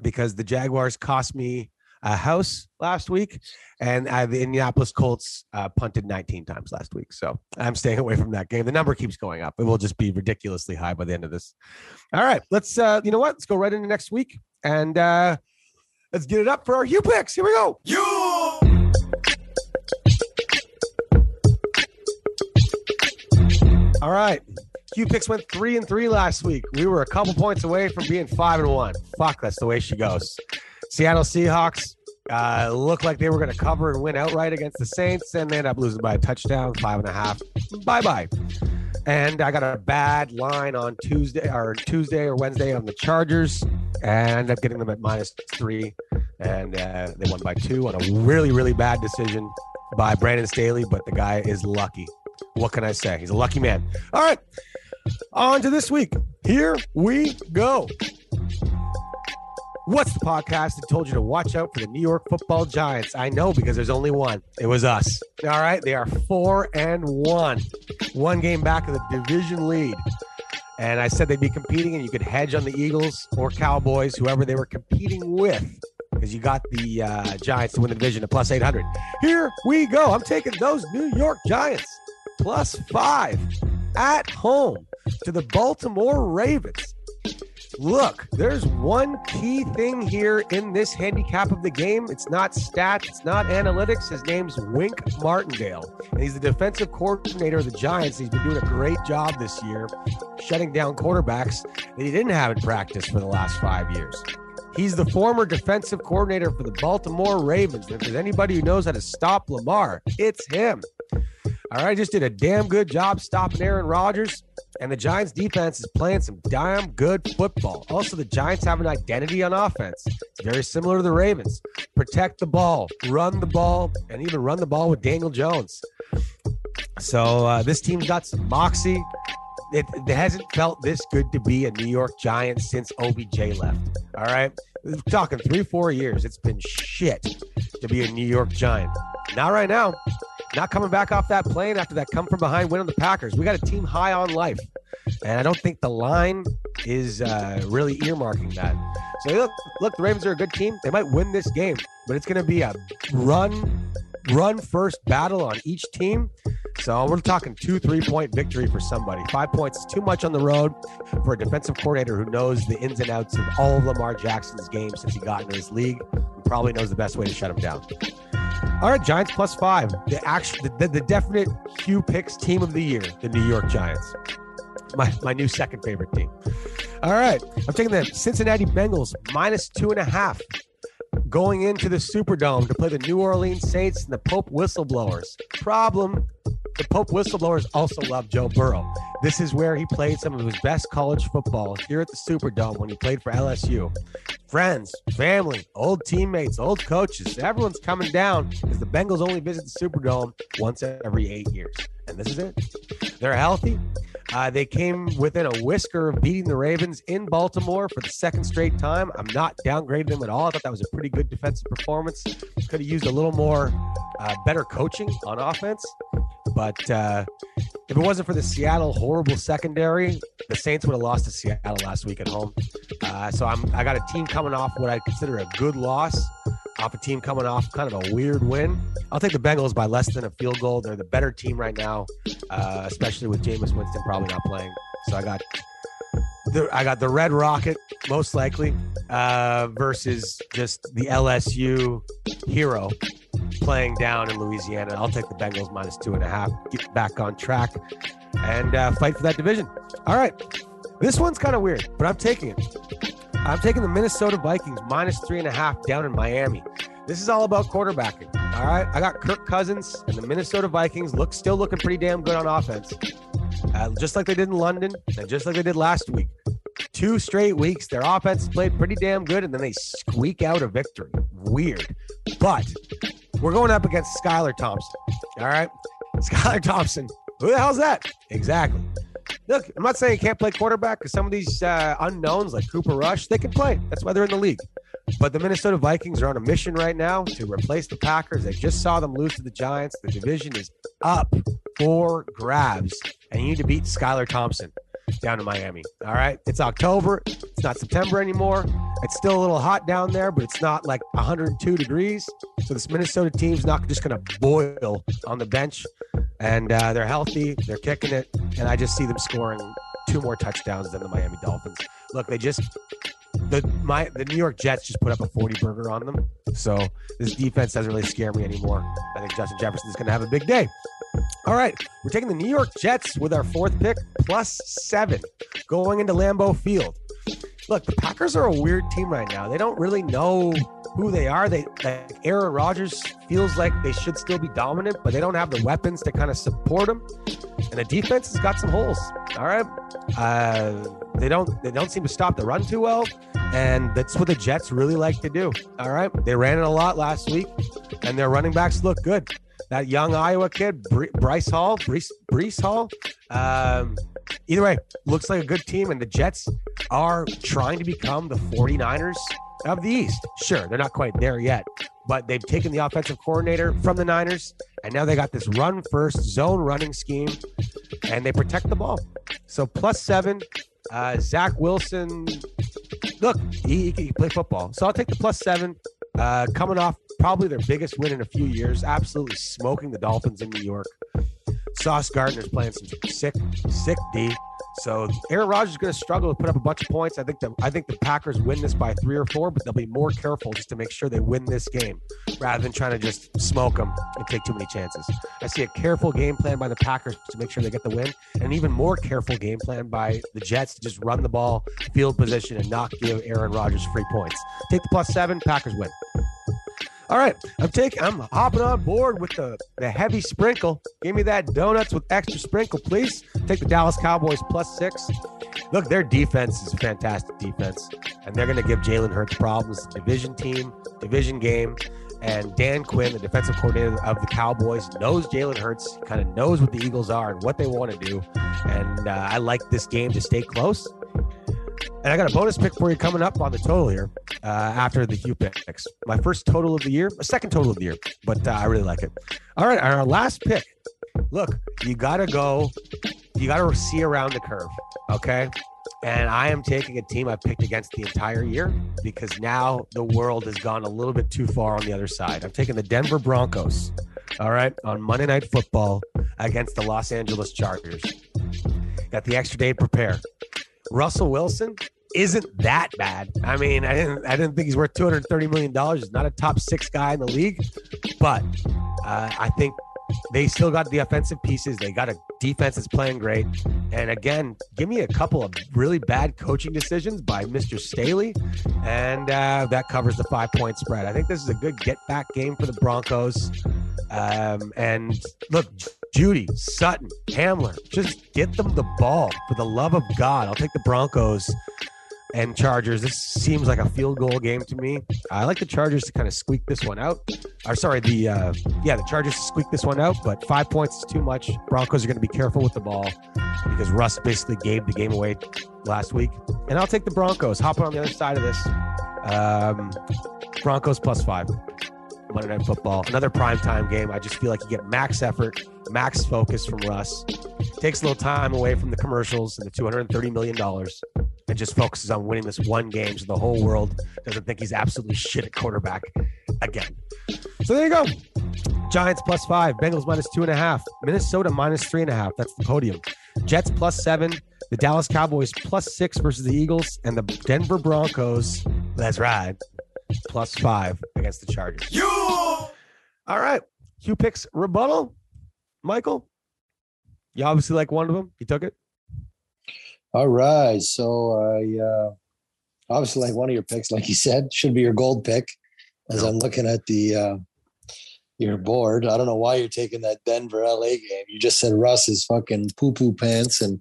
because the Jaguars cost me a house last week, and uh, the Indianapolis Colts uh, punted 19 times last week. So I'm staying away from that game. The number keeps going up. It will just be ridiculously high by the end of this. All right, let's. Uh, you know what? Let's go right into next week, and uh, let's get it up for our Q picks. Here we go. You. All right. Q picks went three and three last week. We were a couple points away from being five and one. Fuck, that's the way she goes. Seattle Seahawks uh, looked like they were going to cover and win outright against the Saints, and they ended up losing by a touchdown, five and a half. Bye bye. And I got a bad line on Tuesday or Tuesday or Wednesday on the Chargers, and I ended up getting them at minus three, and uh, they won by two on a really really bad decision by Brandon Staley. But the guy is lucky. What can I say? He's a lucky man. All right, on to this week. Here we go. What's the podcast that told you to watch out for the New York football giants? I know because there's only one. It was us. All right. They are four and one, one game back of the division lead. And I said they'd be competing, and you could hedge on the Eagles or Cowboys, whoever they were competing with, because you got the uh, Giants to win the division at plus 800. Here we go. I'm taking those New York Giants plus five at home to the Baltimore Ravens. Look, there's one key thing here in this handicap of the game. It's not stats, it's not analytics. His name's Wink Martindale, and he's the defensive coordinator of the Giants. He's been doing a great job this year, shutting down quarterbacks that he didn't have in practice for the last five years. He's the former defensive coordinator for the Baltimore Ravens. If there's anybody who knows how to stop Lamar, it's him. All right, just did a damn good job stopping Aaron Rodgers. And the Giants defense is playing some damn good football. Also, the Giants have an identity on offense. Very similar to the Ravens. Protect the ball, run the ball, and even run the ball with Daniel Jones. So uh, this team's got some moxie. It, it hasn't felt this good to be a New York Giant since OBJ left. All right. We're talking three, four years. It's been shit to be a New York Giant. Not right now. Not coming back off that plane after that come from behind win on the Packers. We got a team high on life. And I don't think the line is uh, really earmarking that. So look, look, the Ravens are a good team. They might win this game, but it's going to be a run, run first battle on each team. So we're talking two, three point victory for somebody. Five points is too much on the road for a defensive coordinator who knows the ins and outs of all of Lamar Jackson's games since he got into this league. Probably knows the best way to shut him down. All right, Giants plus five. The actual, the, the definite Q picks team of the year, the New York Giants. My, my new second favorite team. All right, I'm taking the Cincinnati Bengals minus two and a half going into the Superdome to play the New Orleans Saints and the Pope Whistleblowers. Problem the Pope Whistleblowers also love Joe Burrow. This is where he played some of his best college football here at the Superdome when he played for LSU. Friends, family, old teammates, old coaches, everyone's coming down because the Bengals only visit the Superdome once every eight years. And this is it. They're healthy. Uh, they came within a whisker of beating the Ravens in Baltimore for the second straight time. I'm not downgrading them at all. I thought that was a pretty good defensive performance. Could have used a little more uh, better coaching on offense. But uh, if it wasn't for the Seattle horrible secondary, the Saints would have lost to Seattle last week at home. Uh, so I'm I got a team coming off what I consider a good loss, off a team coming off kind of a weird win. I'll take the Bengals by less than a field goal. They're the better team right now, uh, especially with Jameis Winston probably not playing. So I got the I got the Red Rocket most likely uh, versus just the LSU hero playing down in Louisiana. I'll take the Bengals minus two and a half, get back on track, and uh, fight for that division. All right, this one's kind of weird, but I'm taking it. I'm taking the Minnesota Vikings minus three and a half down in Miami. This is all about quarterbacking. All right, I got Kirk Cousins and the Minnesota Vikings look still looking pretty damn good on offense, uh, just like they did in London and just like they did last week. Two straight weeks, their offense played pretty damn good, and then they squeak out a victory. Weird, but we're going up against Skylar Thompson. All right. Skylar Thompson. Who the hell's that? Exactly. Look, I'm not saying can't play quarterback because some of these uh, unknowns like Cooper Rush, they can play. That's why they're in the league. But the Minnesota Vikings are on a mission right now to replace the Packers. They just saw them lose to the Giants. The division is up for grabs, and you need to beat Skylar Thompson down to Miami. All right. It's October. It's not September anymore. It's still a little hot down there, but it's not like 102 degrees. So this Minnesota team's not just going to boil on the bench. And uh, they're healthy. They're kicking it. And I just see them scoring two more touchdowns than the Miami Dolphins. Look, they just the my the New York Jets just put up a 40 burger on them. So this defense doesn't really scare me anymore. I think Justin Jefferson's going to have a big day. All right, we're taking the New York Jets with our fourth pick, plus seven, going into Lambeau Field. Look, the Packers are a weird team right now. They don't really know who they are. They like Aaron Rodgers feels like they should still be dominant, but they don't have the weapons to kind of support them. And the defense has got some holes. All right, uh, they don't they don't seem to stop the run too well, and that's what the Jets really like to do. All right, they ran it a lot last week, and their running backs look good that young Iowa kid, Bryce Hall, Breece, Breece Hall. Um, either way, looks like a good team, and the Jets are trying to become the 49ers of the East. Sure, they're not quite there yet, but they've taken the offensive coordinator from the Niners, and now they got this run first zone running scheme, and they protect the ball. So plus seven, uh, Zach Wilson. Look, he, he can play football. So I'll take the plus seven. Uh, coming off probably their biggest win in a few years, absolutely smoking the Dolphins in New York. Sauce Gardner's playing some sick, sick D. So Aaron Rodgers is going to struggle to put up a bunch of points. I think the I think the Packers win this by three or four, but they'll be more careful just to make sure they win this game rather than trying to just smoke them and take too many chances. I see a careful game plan by the Packers to make sure they get the win, and an even more careful game plan by the Jets to just run the ball, field position, and not give Aaron Rodgers free points. Take the plus seven, Packers win. All right, I'm taking. I'm hopping on board with the the heavy sprinkle. Give me that donuts with extra sprinkle, please. Take the Dallas Cowboys plus six. Look, their defense is a fantastic defense, and they're going to give Jalen Hurts problems. Division team, division game, and Dan Quinn, the defensive coordinator of the Cowboys, knows Jalen Hurts, kind of knows what the Eagles are and what they want to do. And uh, I like this game to stay close. And I got a bonus pick for you coming up on the total here uh, after the Q picks. My first total of the year, a second total of the year, but uh, I really like it. All right, our last pick. Look, you got to go, you got to see around the curve, okay? And I am taking a team I picked against the entire year because now the world has gone a little bit too far on the other side. I'm taking the Denver Broncos, all right, on Monday Night Football against the Los Angeles Chargers. Got the extra day to prepare. Russell Wilson isn't that bad. I mean, I didn't I didn't think he's worth 230 million dollars. He's not a top six guy in the league, but uh, I think they still got the offensive pieces. They got a defense that's playing great. And again, give me a couple of really bad coaching decisions by Mr. Staley, and uh, that covers the five point spread. I think this is a good get back game for the Broncos. Um, and look, Jeudy, Sutton, Hamler, just get them the ball for the love of God. I'll take the Broncos and Chargers. This seems like a field goal game to me. I like the Chargers to kind of squeak this one out. Or sorry, the uh, yeah, the Chargers to squeak this one out, but five points is too much. Broncos are going to be careful with the ball because Russ basically gave the game away last week. And I'll take the Broncos. Hopping on the other side of this. Um, Broncos plus five. Monday Night Football. Another primetime game. I just feel like you get max effort, max focus from Russ. Takes a little time away from the commercials and the $230 million and just focuses on winning this one game so the whole world doesn't think he's absolutely shit at quarterback again. So there you go. Giants plus five, Bengals minus two and a half, Minnesota minus three and a half. That's the podium. Jets plus seven, the Dallas Cowboys plus six versus the Eagles, and the Denver Broncos, that's right, plus five against the Chargers. You! All right. Q picks rebuttal. Michael, you obviously like one of them. You took it. All right. So I uh, obviously like one of your picks, like you said, should be your gold pick. As I'm looking at the uh, your bored. I don't know why you're taking that Denver LA game. You just said Russ is fucking poo poo pants, and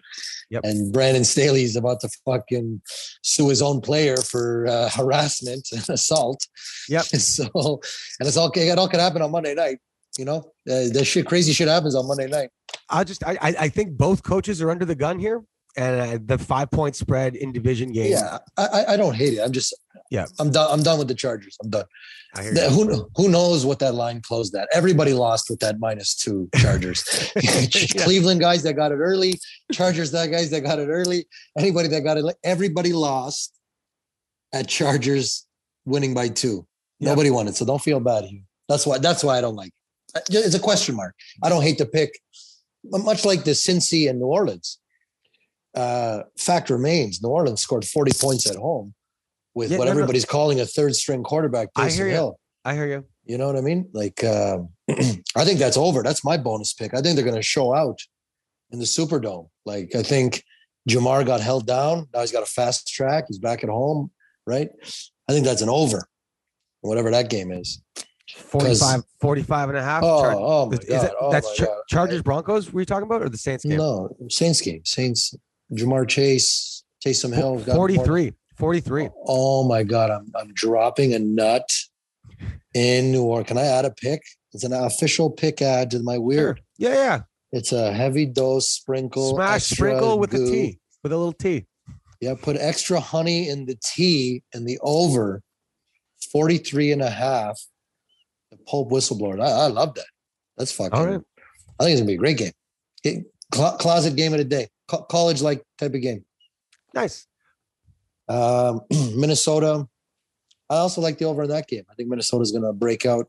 Yep. and Brandon Staley's about to fucking sue his own player for uh, harassment and assault. Yep. So and it's all it all could happen on Monday night. You know, uh, that shit, crazy shit happens on Monday night. I just I I think both coaches are under the gun here, and uh, the five point spread in division games. Yeah, I, I- don't hate it. I'm just Yeah. I'm done. I'm done with the Chargers. I'm done. I hear The- who who knows what that line closed at? Everybody lost with that minus two Chargers. Cleveland guys that got it early, Chargers that guys that got it early. Anybody that got it, everybody lost at Chargers winning by two. Nobody won it, so don't feel bad here. That's why. That's why I don't like. It. It's a question mark. I don't hate the pick. Much like the Cincy and New Orleans. Uh, fact remains, New Orleans scored 40 points at home with Yeah, what no, no. everybody's calling a third string quarterback, I hear you. Hill. I hear you. You know what I mean? Like, uh, I think that's over. That's my bonus pick. I think they're going to show out in the Superdome. Like, I think Ja'Marr got held down. Now he's got a fast track. He's back at home, right? I think that's an over, whatever that game is. 45, 45 and a half. Oh, Char- oh my god! that, oh that's my Char- God. Chargers Broncos were you talking about or the Saints game? No, Saints game. Saints. Ja'Marr Chase, Taysom Hill. got more- 43. 43. Oh my god! I'm I'm dropping a nut in New Orleans. Can I add a pick? It's an official pick add to my weird. Sure. Yeah, yeah. It's a heavy dose sprinkle. Smash sprinkle with goo. tea, with a little tea. Yeah, put extra honey in the tea and the over 43 and a half. The Pope whistleblower. I, I love that. That's fucking, All right. I think it's gonna be a great game. It- cl- closet game of the day, Co- college like type of game. Nice. Um, Minnesota. I also like the over in that game. I think Minnesota's gonna break out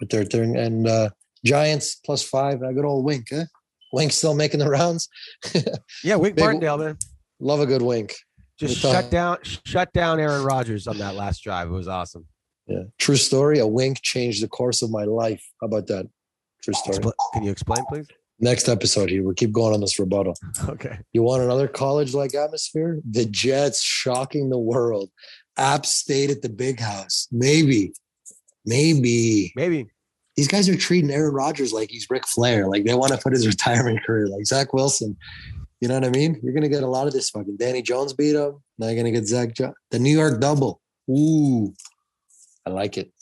with their thing. And uh, Giants plus five. A good old wink, eh? Wink still making the rounds. Yeah, Wink Big- Martindale, man. Love a good wink. Just thought- shut down shut down Aaron Rodgers on that last drive. It was awesome. Yeah. True story. A wink changed the course of my life. How about that? True story. Can you explain, please? Next episode here. We'll keep going on this rebuttal. Okay. You want another college like atmosphere? The Jets shocking the world. App State at the big house. Maybe. Maybe. Maybe. These guys are treating Aaron Rodgers like he's Ric Flair. Like they want to put his retirement career like Zach Wilson. You know what I mean? You're gonna get a lot of this fucking Danny Jones beat him. Now you're gonna get Zach jo- the New York double. Ooh. I like it.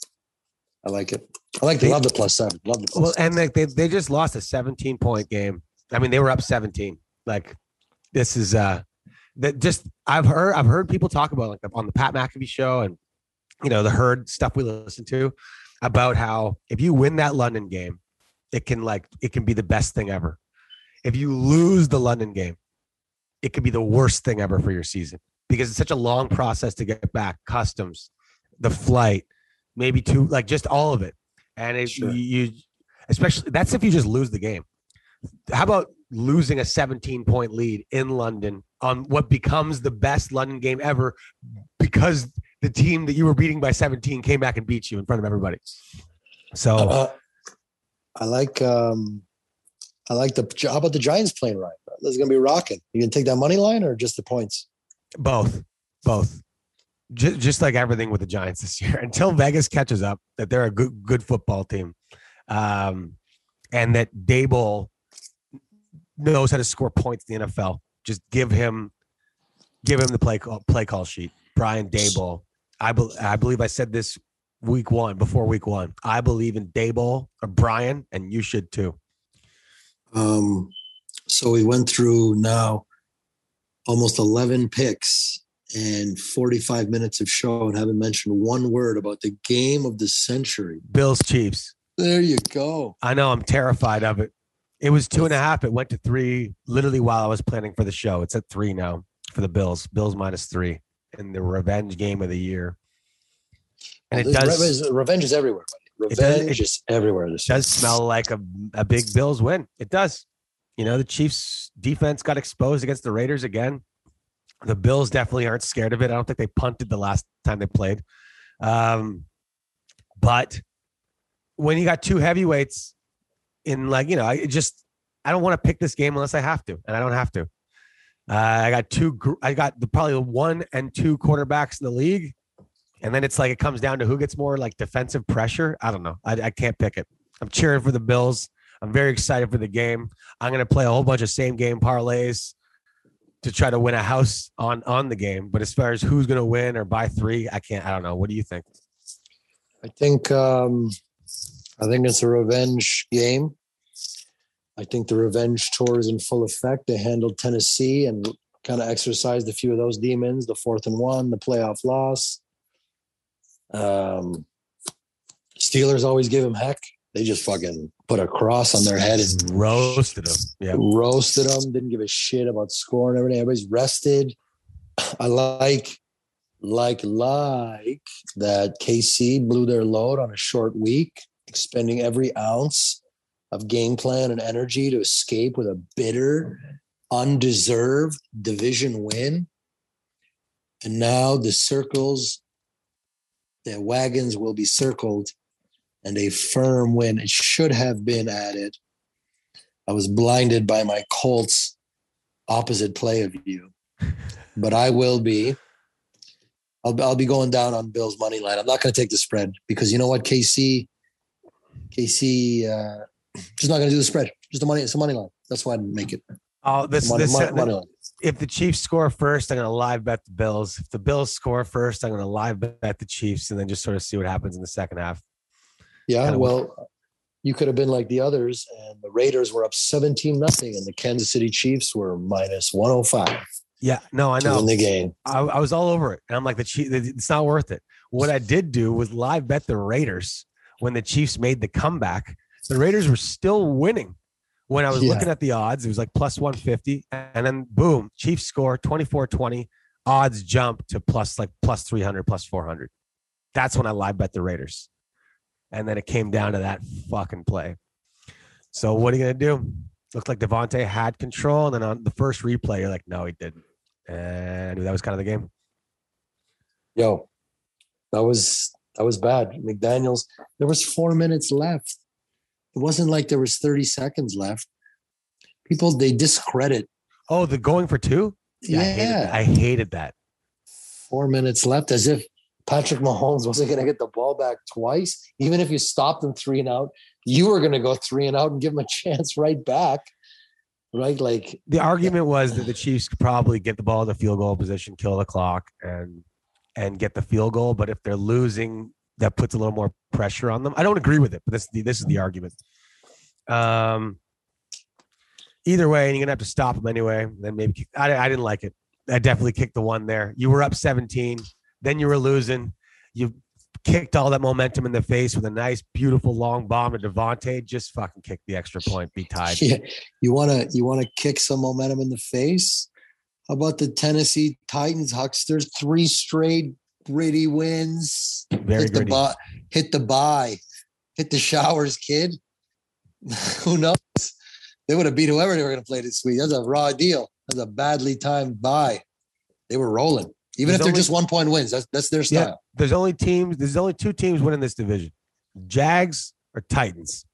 I like it. I like They- love the plus seven. Love the plus Well, seven. and they, they they just lost a 17 point game. I mean, they were up 17. Like this is uh that just I've heard I've heard people talk about like on the Pat McAfee show and you know the herd stuff we listen to about how if you win that London game, it can like it can be the best thing ever. If you lose the London game, it could be the worst thing ever for your season because it's such a long process to get back customs, the flight, maybe two like just all of it. And if Sure. you, you especially that's if you just lose the game. How about losing a 17 point lead in London on what becomes the best London game ever because the team that you were beating by 17 came back and beat you in front of everybody. So Uh, I like um I like the how about the Giants playing right? This is gonna be rocking. You gonna take that money line or just the points? both, both. Just, just like everything with the Giants this year, until Vegas catches up that they're a good good football team, um, and that Daboll knows how to score points in the NFL. Just give him, give him the play call play call sheet. Brian Daboll. I bel I believe I said this week one before week one. I believe in Daboll or Brian, and you should too. Um so we went through now almost 11 picks and 45 minutes of show and haven't mentioned one word about the game of the century. Bills Chiefs. There you go. I know I'm terrified of it. It was two and a half. It went to three literally while I was planning for the show. It's at three now for the Bills. Bills minus three in the revenge game of the year. And it does revenge, revenge is everywhere, buddy. It does- Revenge it is everywhere. This does smell like a, a big Bills win. It does. You know, the Chiefs defense got exposed against the Raiders again. The Bills definitely aren't scared of it. I don't think they punted the last time they played. Um, but when you got two heavyweights in like, you know, I just I don't want to pick this game unless I have to, and I don't have to. Uh, I got two. I got the, probably one and two quarterbacks in the league, and then it's like it comes down to who gets more like defensive pressure. I don't know. I, I can't pick it. I'm cheering for the Bills. I'm very excited for the game. I'm going to play a whole bunch of same game parlays to try to win a house on on the game. But as far as who's going to win or buy three, I can't. I don't know. What do you think? I think um, I think it's a revenge game. I think the revenge tour is in full effect. They handled Tennessee and kind of exercised a few of those demons. The fourth and one, the playoff loss. Um, Steelers always give them heck. They just fucking put a cross on their head and Roasted them. Yeah. roasted them. Didn't give a shit about scoring everything. Everybody's rested. I like, like, like that KC blew their load on a short week, expending every ounce of game plan and energy to escape with a bitter, undeserved division win. And now the circles, the wagons will be circled and a firm win. It should have been added. I was blinded by my Colts opposite play of you, but I will be. I'll, I'll be going down on Bill's money line. I'm not going to take the spread because you know what, KC, KC, uh, just not going to do the spread. Just the money. It's a money line. That's why I didn't make it. Oh, this Money, this money, money line. if the Chiefs score first, I'm going to live bet the Bills. If the Bills score first, I'm going to live bet the Chiefs, and then just sort of see what happens in the second half. Yeah. Well, you could have been like the others, and the Raiders were up 17 nothing, and the Kansas City Chiefs were minus 105 Yeah, no, I know. win the game. I, I was all over it, and I'm like, the Chiefs, it's not worth it. What I did do was live bet the Raiders when the Chiefs made the comeback. The Raiders were still winning. When I was Yeah. looking at the odds, it was like plus 150, and then boom, Chiefs score 24-20. Odds jump to plus like plus 300, plus 400. That's when I live bet the Raiders, and then it came down to that fucking play. So what are you gonna do? Looked like Davante had control, and then on the first replay, you're like, no, he didn't. And that was kind of the game. Yo, that was that was bad. McDaniels, there was four minutes left. It wasn't like there was 30 seconds left. People they discredit. Oh, the going for two? Yeah, I hated. I hated that. four minutes left, as if Patrick Mahomes wasn't going to get the ball back twice. Even if you stopped them three and out, you were going to go three and out and give him a chance right back. Right, like The argument was that the Chiefs could probably get the ball to field goal position, kill the clock, and and get the field goal. But if they're losing, that puts a little more pressure on them. I don't agree with it, but this this is the argument. Um, either way, and you're gonna have to stop them anyway. Then maybe I, I didn't like it. I definitely kicked the one there. You were up 17, then you were losing. You kicked all that momentum in the face with a nice, beautiful long bomb to Davante. Just fucking kick the extra point, be tied. yeah, you want to you want to kick some momentum in the face. How about the Tennessee Titans Hucksters? Three straight gritty wins. Very hit the gritty. buy, hit the buy, hit the showers, kid. Who knows? They would have beat whoever they were going to play this week. That's a raw deal. That's a badly timed buy. They were rolling, even There's if they're only- just one point wins. That's that's their Yeah. There's only teams. There's only two teams winning this division: Jags or Titans.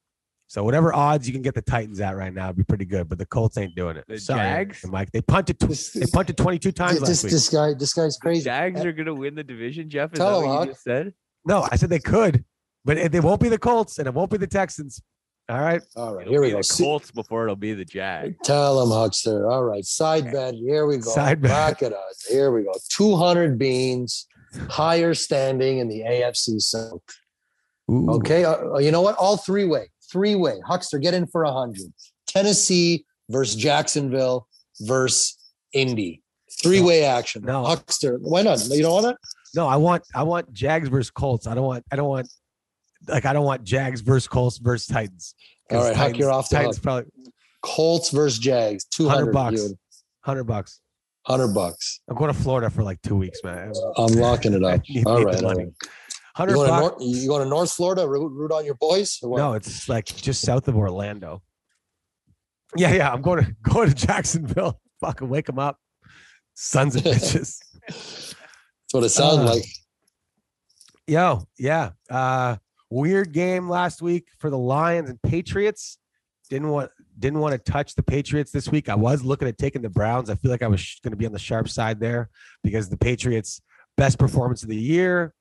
So whatever odds you can get the Titans at right now would be pretty good. But the Colts ain't doing it. The Sorry, Jags? Mike. They punted. Tw- This, they punted 22 times this, last week. this guy, this guy's crazy. Jags uh, are gonna win the division, Jeff. Is Tell that what you just said? no, I said they could, but they won't be the Colts and it won't be the Texans. All right. All right, It'll here we go. The Colts before it'll be the Jags. Tell him, Huckster. All right, side bet. Here we go. Side bet. Back it up. Here we go. Two hundred beans, higher standing in the AFC South. Ooh. Okay, uh, uh, you know what? All three way, three way. Huckster, get in for a hundred. Tennessee versus Jacksonville versus Indy. Three way action. No. Huckster, why not? You don't want it? No, I want. I want Jags versus Colts. I don't want. I don't want. Like I don't want Jags versus Colts versus Titans. All right, Titans, you're off the Titans hook. probably Colts versus Jags. Two 100 hundred bucks. hundred bucks. Hundred bucks. I'm going to Florida for like two weeks, man. I'm locking it up. Need- All right, all right. Hundred You going, to bucks. North, you going to North Florida? Root, root on your boys? No, it's like just south of Orlando. Yeah, yeah. I'm going to going to Jacksonville. Fucking wake them up, sons of bitches. That's what it sounds Uh, like. Yo, yeah. Uh, weird game last week for the Lions and Patriots. Didn't want didn't want to touch the Patriots this week. I was looking at taking the Browns. I feel like I was going to be on the sharp side there because the Patriots' best performance of the year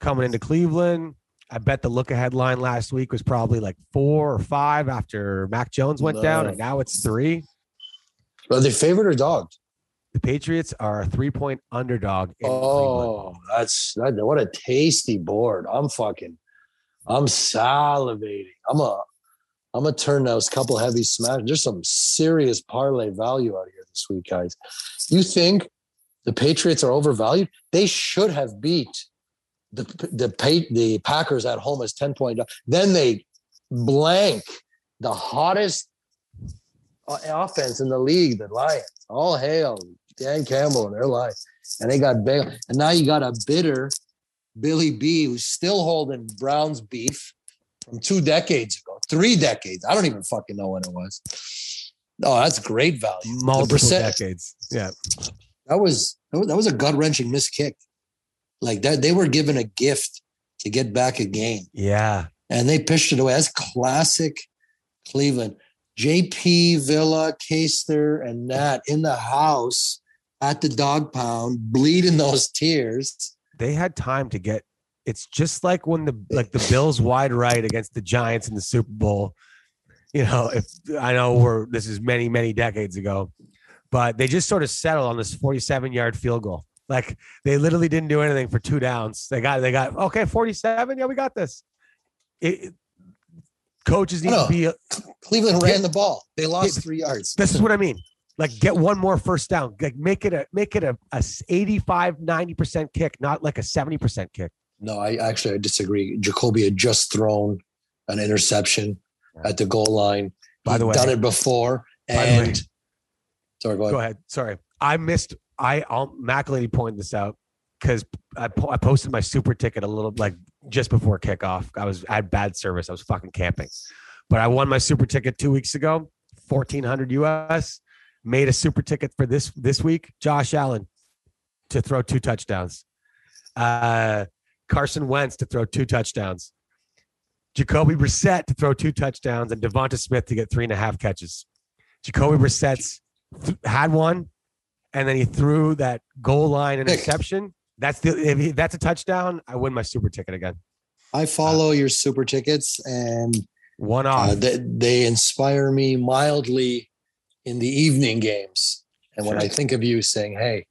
coming into Cleveland. I bet the look ahead line last week was probably like four or five after Mac Jones went down, and now it's three. Are they favorite or dog? The Patriots are a three point underdog in Cleveland. Oh, that's that, what a tasty board. I'm fucking, I'm salivating. I'm a, I'm gonna turn those couple heavy smash. There's some serious parlay value out here this week, guys. You think the Patriots are overvalued? They should have beat the the the Packers at home as ten point. Then they blank the hottest uh, offense in the league, the Lions. All hail Dan Campbell and their line. And they got bail. And now you got a bitter Billy B who's still holding Browns beef from two decades ago, three decades. I don't even fucking know when it was. Oh, that's great value. Multiple decades. Yeah. That was that was, a gut wrenching missed kick. Like that, they were given a gift to get back a game, Yeah. and they pitched it away. That's classic Cleveland. JP, Villa, Caster, and Nat in the house at the dog pound, bleeding those tears. They had time to get it's just like when the like the bills wide right against the giants in the super bowl. You know if i know we're this is many many decades ago but they just sort of settled on this 47 yard field goal. Like they literally didn't do anything for two downs. They got they got okay 47 yeah we got this. It, coaches need to be Cleveland ran the ball. They lost three yards. this is what i mean like get one more first down like make it a make it a, a 85 90% kick not like a 70% kick No, I actually I disagree. Jacoby had just thrown an interception at the goal line. By He'd the way- done it before. By the way- And sorry, go ahead. Go ahead. Sorry, I missed. I I'll, Mac Lady pointed this out because I, po- I posted my super ticket a little like just before kickoff. I was I had bad service. I was fucking camping, but I won my super ticket two weeks ago. fourteen hundred US. Made a super ticket for this this week. Josh Allen to throw two touchdowns. Uh, Carson Wentz to throw two touchdowns. Jacoby Brissett to throw two touchdowns, and Devonta Smith to get three and a half catches. Jacoby Brissett's th- had one, and then he threw that goal line interception. That's the if he, that's a touchdown. I win my super ticket again. I follow your super tickets and One off. uh, they, they inspire me mildly in the evening games. And when Sure. I think of you saying, hey,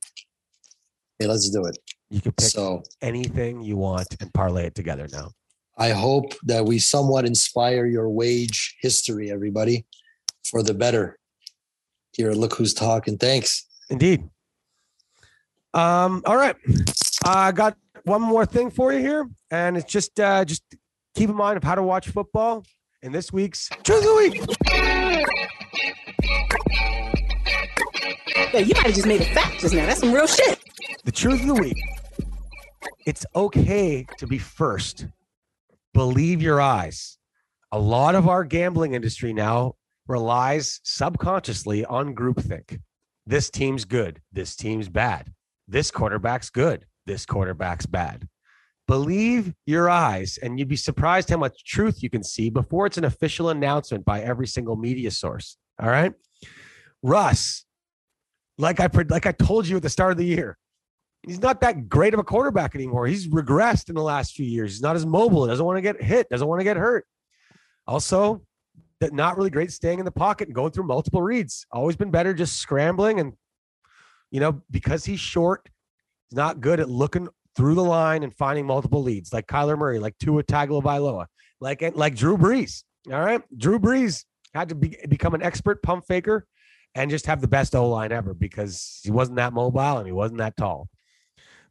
hey, let's do it. you can pick So anything you want and parlay it together now. I hope that we somewhat inspire your wage history, everybody, for the better. Here, look who's talking. Thanks. Indeed. Um, all right. I got one more thing for you here, and it's just uh just keep in mind of how to watch football in this week's Truth of the Week. Yeah, you might have just made a fact just now. That's some real shit. The truth of the week. It's okay to be first. Believe your eyes. A lot of our gambling industry now relies subconsciously on groupthink. This team's good. This team's bad. This quarterback's good. This quarterback's bad. Believe your eyes, and you'd be surprised how much truth you can see before it's an official announcement by every single media source. All right. Russ, like I like I told you at the start of the year, he's not that great of a quarterback anymore. He's regressed in the last few years. He's not as mobile. Doesn't want to get hit. Doesn't want to get hurt. Also, that not really great staying in the pocket and going through multiple reads. Always been better just scrambling and you know because he's short, he's not good at looking through the line and finding multiple leads like Kyler Murray, like Tua Tagovailoa, like like Drew Brees. All right, Drew Brees had to be, become an expert pump faker and just have the best O line ever because he wasn't that mobile and he wasn't that tall.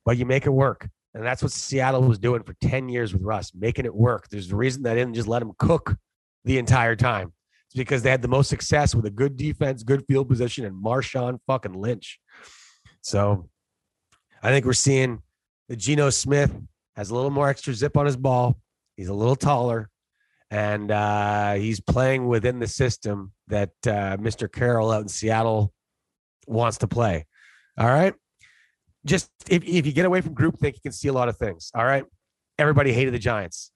But you make it work. And that's what Seattle was doing for 10 years with Russ, making it work. There's a reason they didn't just let him cook the entire time. It's because they had the most success with a good defense, good field position, and Marshawn fucking Lynch. So I think we're seeing that Geno Smith has a little more extra zip on his ball. He's a little taller and uh, he's playing within the system that uh, Mr. Carroll out in Seattle wants to play. All right. Just if, if you get away from groupthink, you can see a lot of things. All right. Everybody hated the Giants.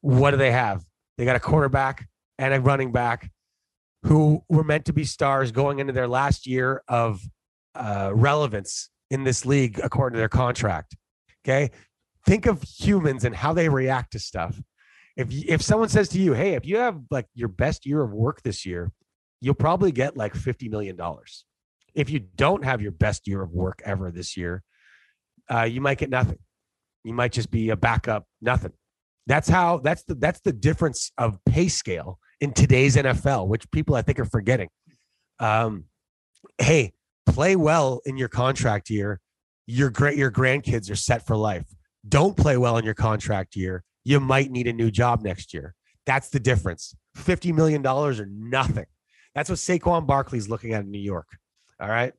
What do they have? They got a quarterback and a running back who were meant to be stars going into their last year of uh, relevance in this league, according to their contract. Okay. Think of humans and how they react to stuff if if someone says to you, "Hey, if you have like your best year of work this year, you'll probably get like 50 million dollars." If you don't have your best year of work ever this year, uh, you might get nothing. You might just be a backup, nothing. That's how that's the that's the difference of pay scale in today's NFL, which people I think are forgetting. Um, hey, play well in your contract year. Your great your grandkids are set for life. Don't play well in your contract year you might need a new job next year. That's the difference. $50 million or nothing. That's what Saquon Barkley's looking at in New York. All right.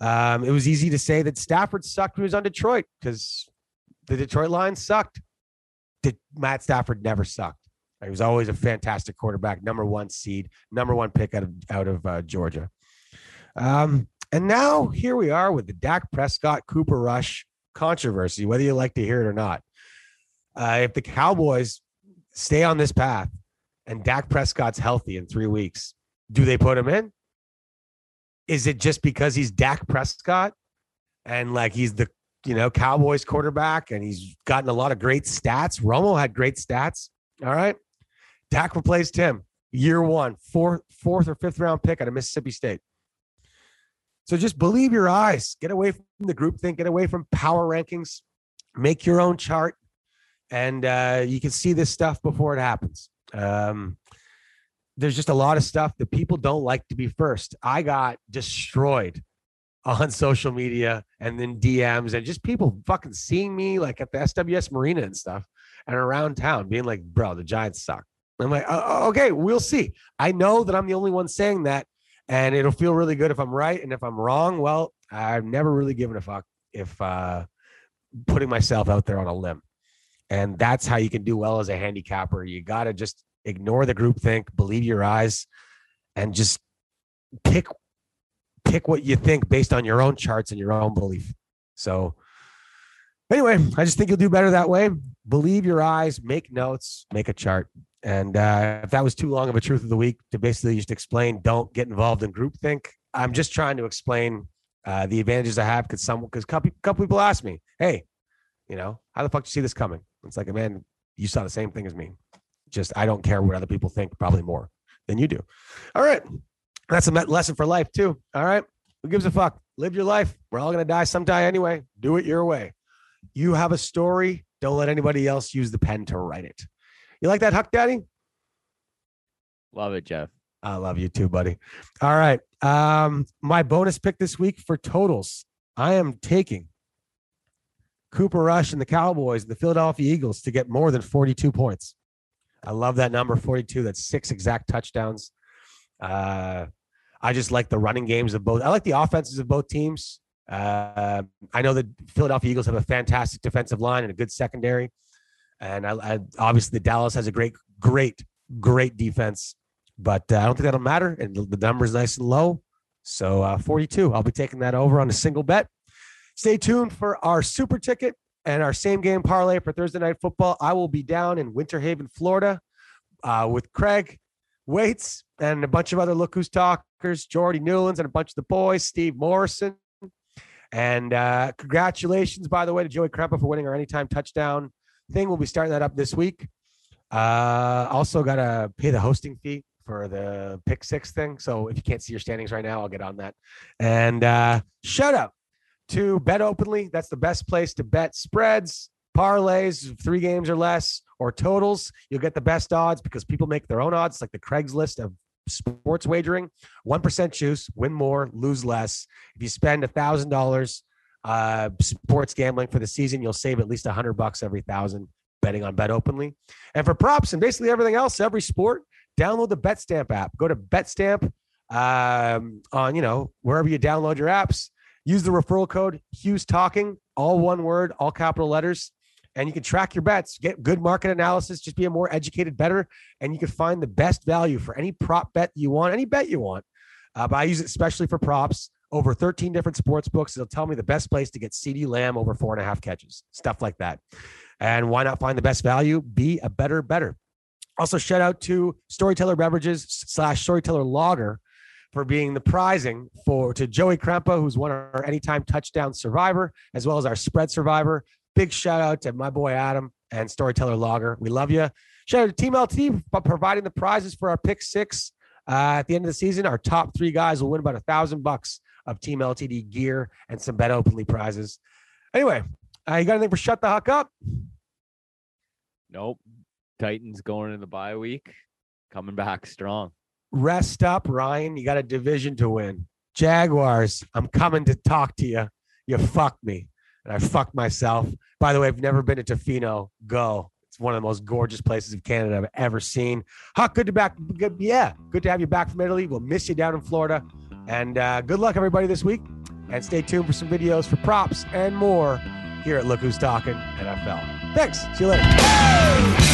Um, it was easy to say that Stafford sucked when he was on Detroit because the Detroit Lions sucked. Did Matt Stafford never sucked. He was always a fantastic quarterback, number one seed, number one pick out of out of uh, Georgia. Um, and now here we are with the Dak Prescott Cooper Rush controversy, whether you like to hear it or not. Uh, if the Cowboys stay on this path and Dak Prescott's healthy in three weeks, do they put him in? Is it just because he's Dak Prescott and like he's the you know Cowboys quarterback and he's gotten a lot of great stats? Romo had great stats. All right, Dak replaced him year one, fourth, fourth or fifth round pick out of Mississippi State. So just believe your eyes. Get away from the group think. Get away from power rankings. Make your own chart and uh, you can see this stuff before it happens. Um, there's just a lot of stuff that people don't like to be first. I got destroyed on social media and then DMs and just people fucking seeing me like at the SWS Marina and stuff and around town being like, bro, the Giants suck. I'm like, "Uh, okay, we'll see. I know that I'm the only one saying that, and it'll feel really good if I'm right. And if I'm wrong, well, I've never really given a fuck if uh, putting myself out there on a limb. And that's how you can do well as a handicapper. You got to just ignore the group think, believe your eyes, and just pick pick what you think based on your own charts and your own belief. So anyway, I just think you'll do better that way. Believe your eyes, make notes, make a chart. And uh, if that was too long of a truth of the week to basically just explain, don't get involved in groupthink. I'm just trying to explain uh, the advantages I have because some because couple, couple people ask me, hey, you know, how the fuck do you see this coming? It's like, man, you saw the same thing as me. Just I don't care what other people think, probably more than you do. All right. That's a lesson for life too. All right. Who gives a fuck? Live your life. We're all gonna die sometime anyway. Do it your way. You have a story. Don't let anybody else use the pen to write it. You like that, Huck Daddy? Love it, Jeff. I love you too, buddy. All right. Um, my bonus pick this week for totals. I am taking Cooper Rush and the Cowboys and the Philadelphia Eagles to get more than 42 points. I love that number 42. That's six exact touchdowns. Uh, I just like the running games of both. I like the offenses of both teams. Uh, I know the Philadelphia Eagles have a fantastic defensive line and a good secondary, and I, I obviously the Dallas has a great, great, great defense. But uh, I don't think that'll matter, and the, the number is nice and low. So uh, 42. I'll be taking that over on a single bet. Stay tuned for our super ticket and our same game parlay for Thursday night football. I will be down in Winter Haven, Florida, uh, with Craig Waits and a bunch of other Look Who's Talkers, Jordy Newlands and a bunch of the boys, Steve Morrison. And uh, congratulations, by the way, to Joey Krempa for winning our anytime touchdown thing. We'll be starting that up this week. Uh, also, got to pay the hosting fee for the pick six thing. So if you can't see your standings right now, I'll get on that. And uh, shout out to Bet Openly. That's the best place to bet spreads, parlays, three games or less, or totals. You'll get the best odds because people make their own odds, like the Craigslist of sports wagering. 1% juice, win more, lose less. If you spend a $1,000 uh, sports gambling for the season, you'll save at least a 100 bucks every thousand betting on Bet Openly. And for props and basically everything else, every sport, download the BetStamp app. Go to BetStamp um, on, you know, wherever you download your apps. Use the referral code Hughes Talking, all one word, all capital letters, and you can track your bets, get good market analysis, just be a more educated better, and you can find the best value for any prop bet you want, any bet you want. Uh, but I use it especially for props. Over 13 different sports books. It'll tell me the best place to get CeeDee Lamb over four and a half catches, stuff like that. And why not find the best value? Be a better, better. Also, shout out to Storyteller Beverages slash Storyteller Lager for being the prizing for to Joey Krempa, who's one of our anytime touchdown survivor, as well as our spread survivor. Big shout out to my boy Adam and Storyteller Lager. We love you. Shout out to Team LT for providing the prizes for our pick six. Uh, at the end of the season, our top three guys will win about a thousand bucks of Team LTD gear and some bet openly prizes. Anyway, uh, you got anything for shut the huck up? Nope. Titans going in the bye week, coming back strong. Rest up, Ryan. You got a division to win. Jaguars, I'm coming to talk to you. You fucked me, and I fucked myself. By the way, I've never been to Tofino. Go. It's one of the most gorgeous places of Canada I've ever seen. Huck, good to back. Good, yeah, good to have you back from Italy. We'll miss you down in Florida. And uh, good luck, everybody, this week. And stay tuned for some videos for props and more here at Look Who's Talking NFL. Thanks. See you later.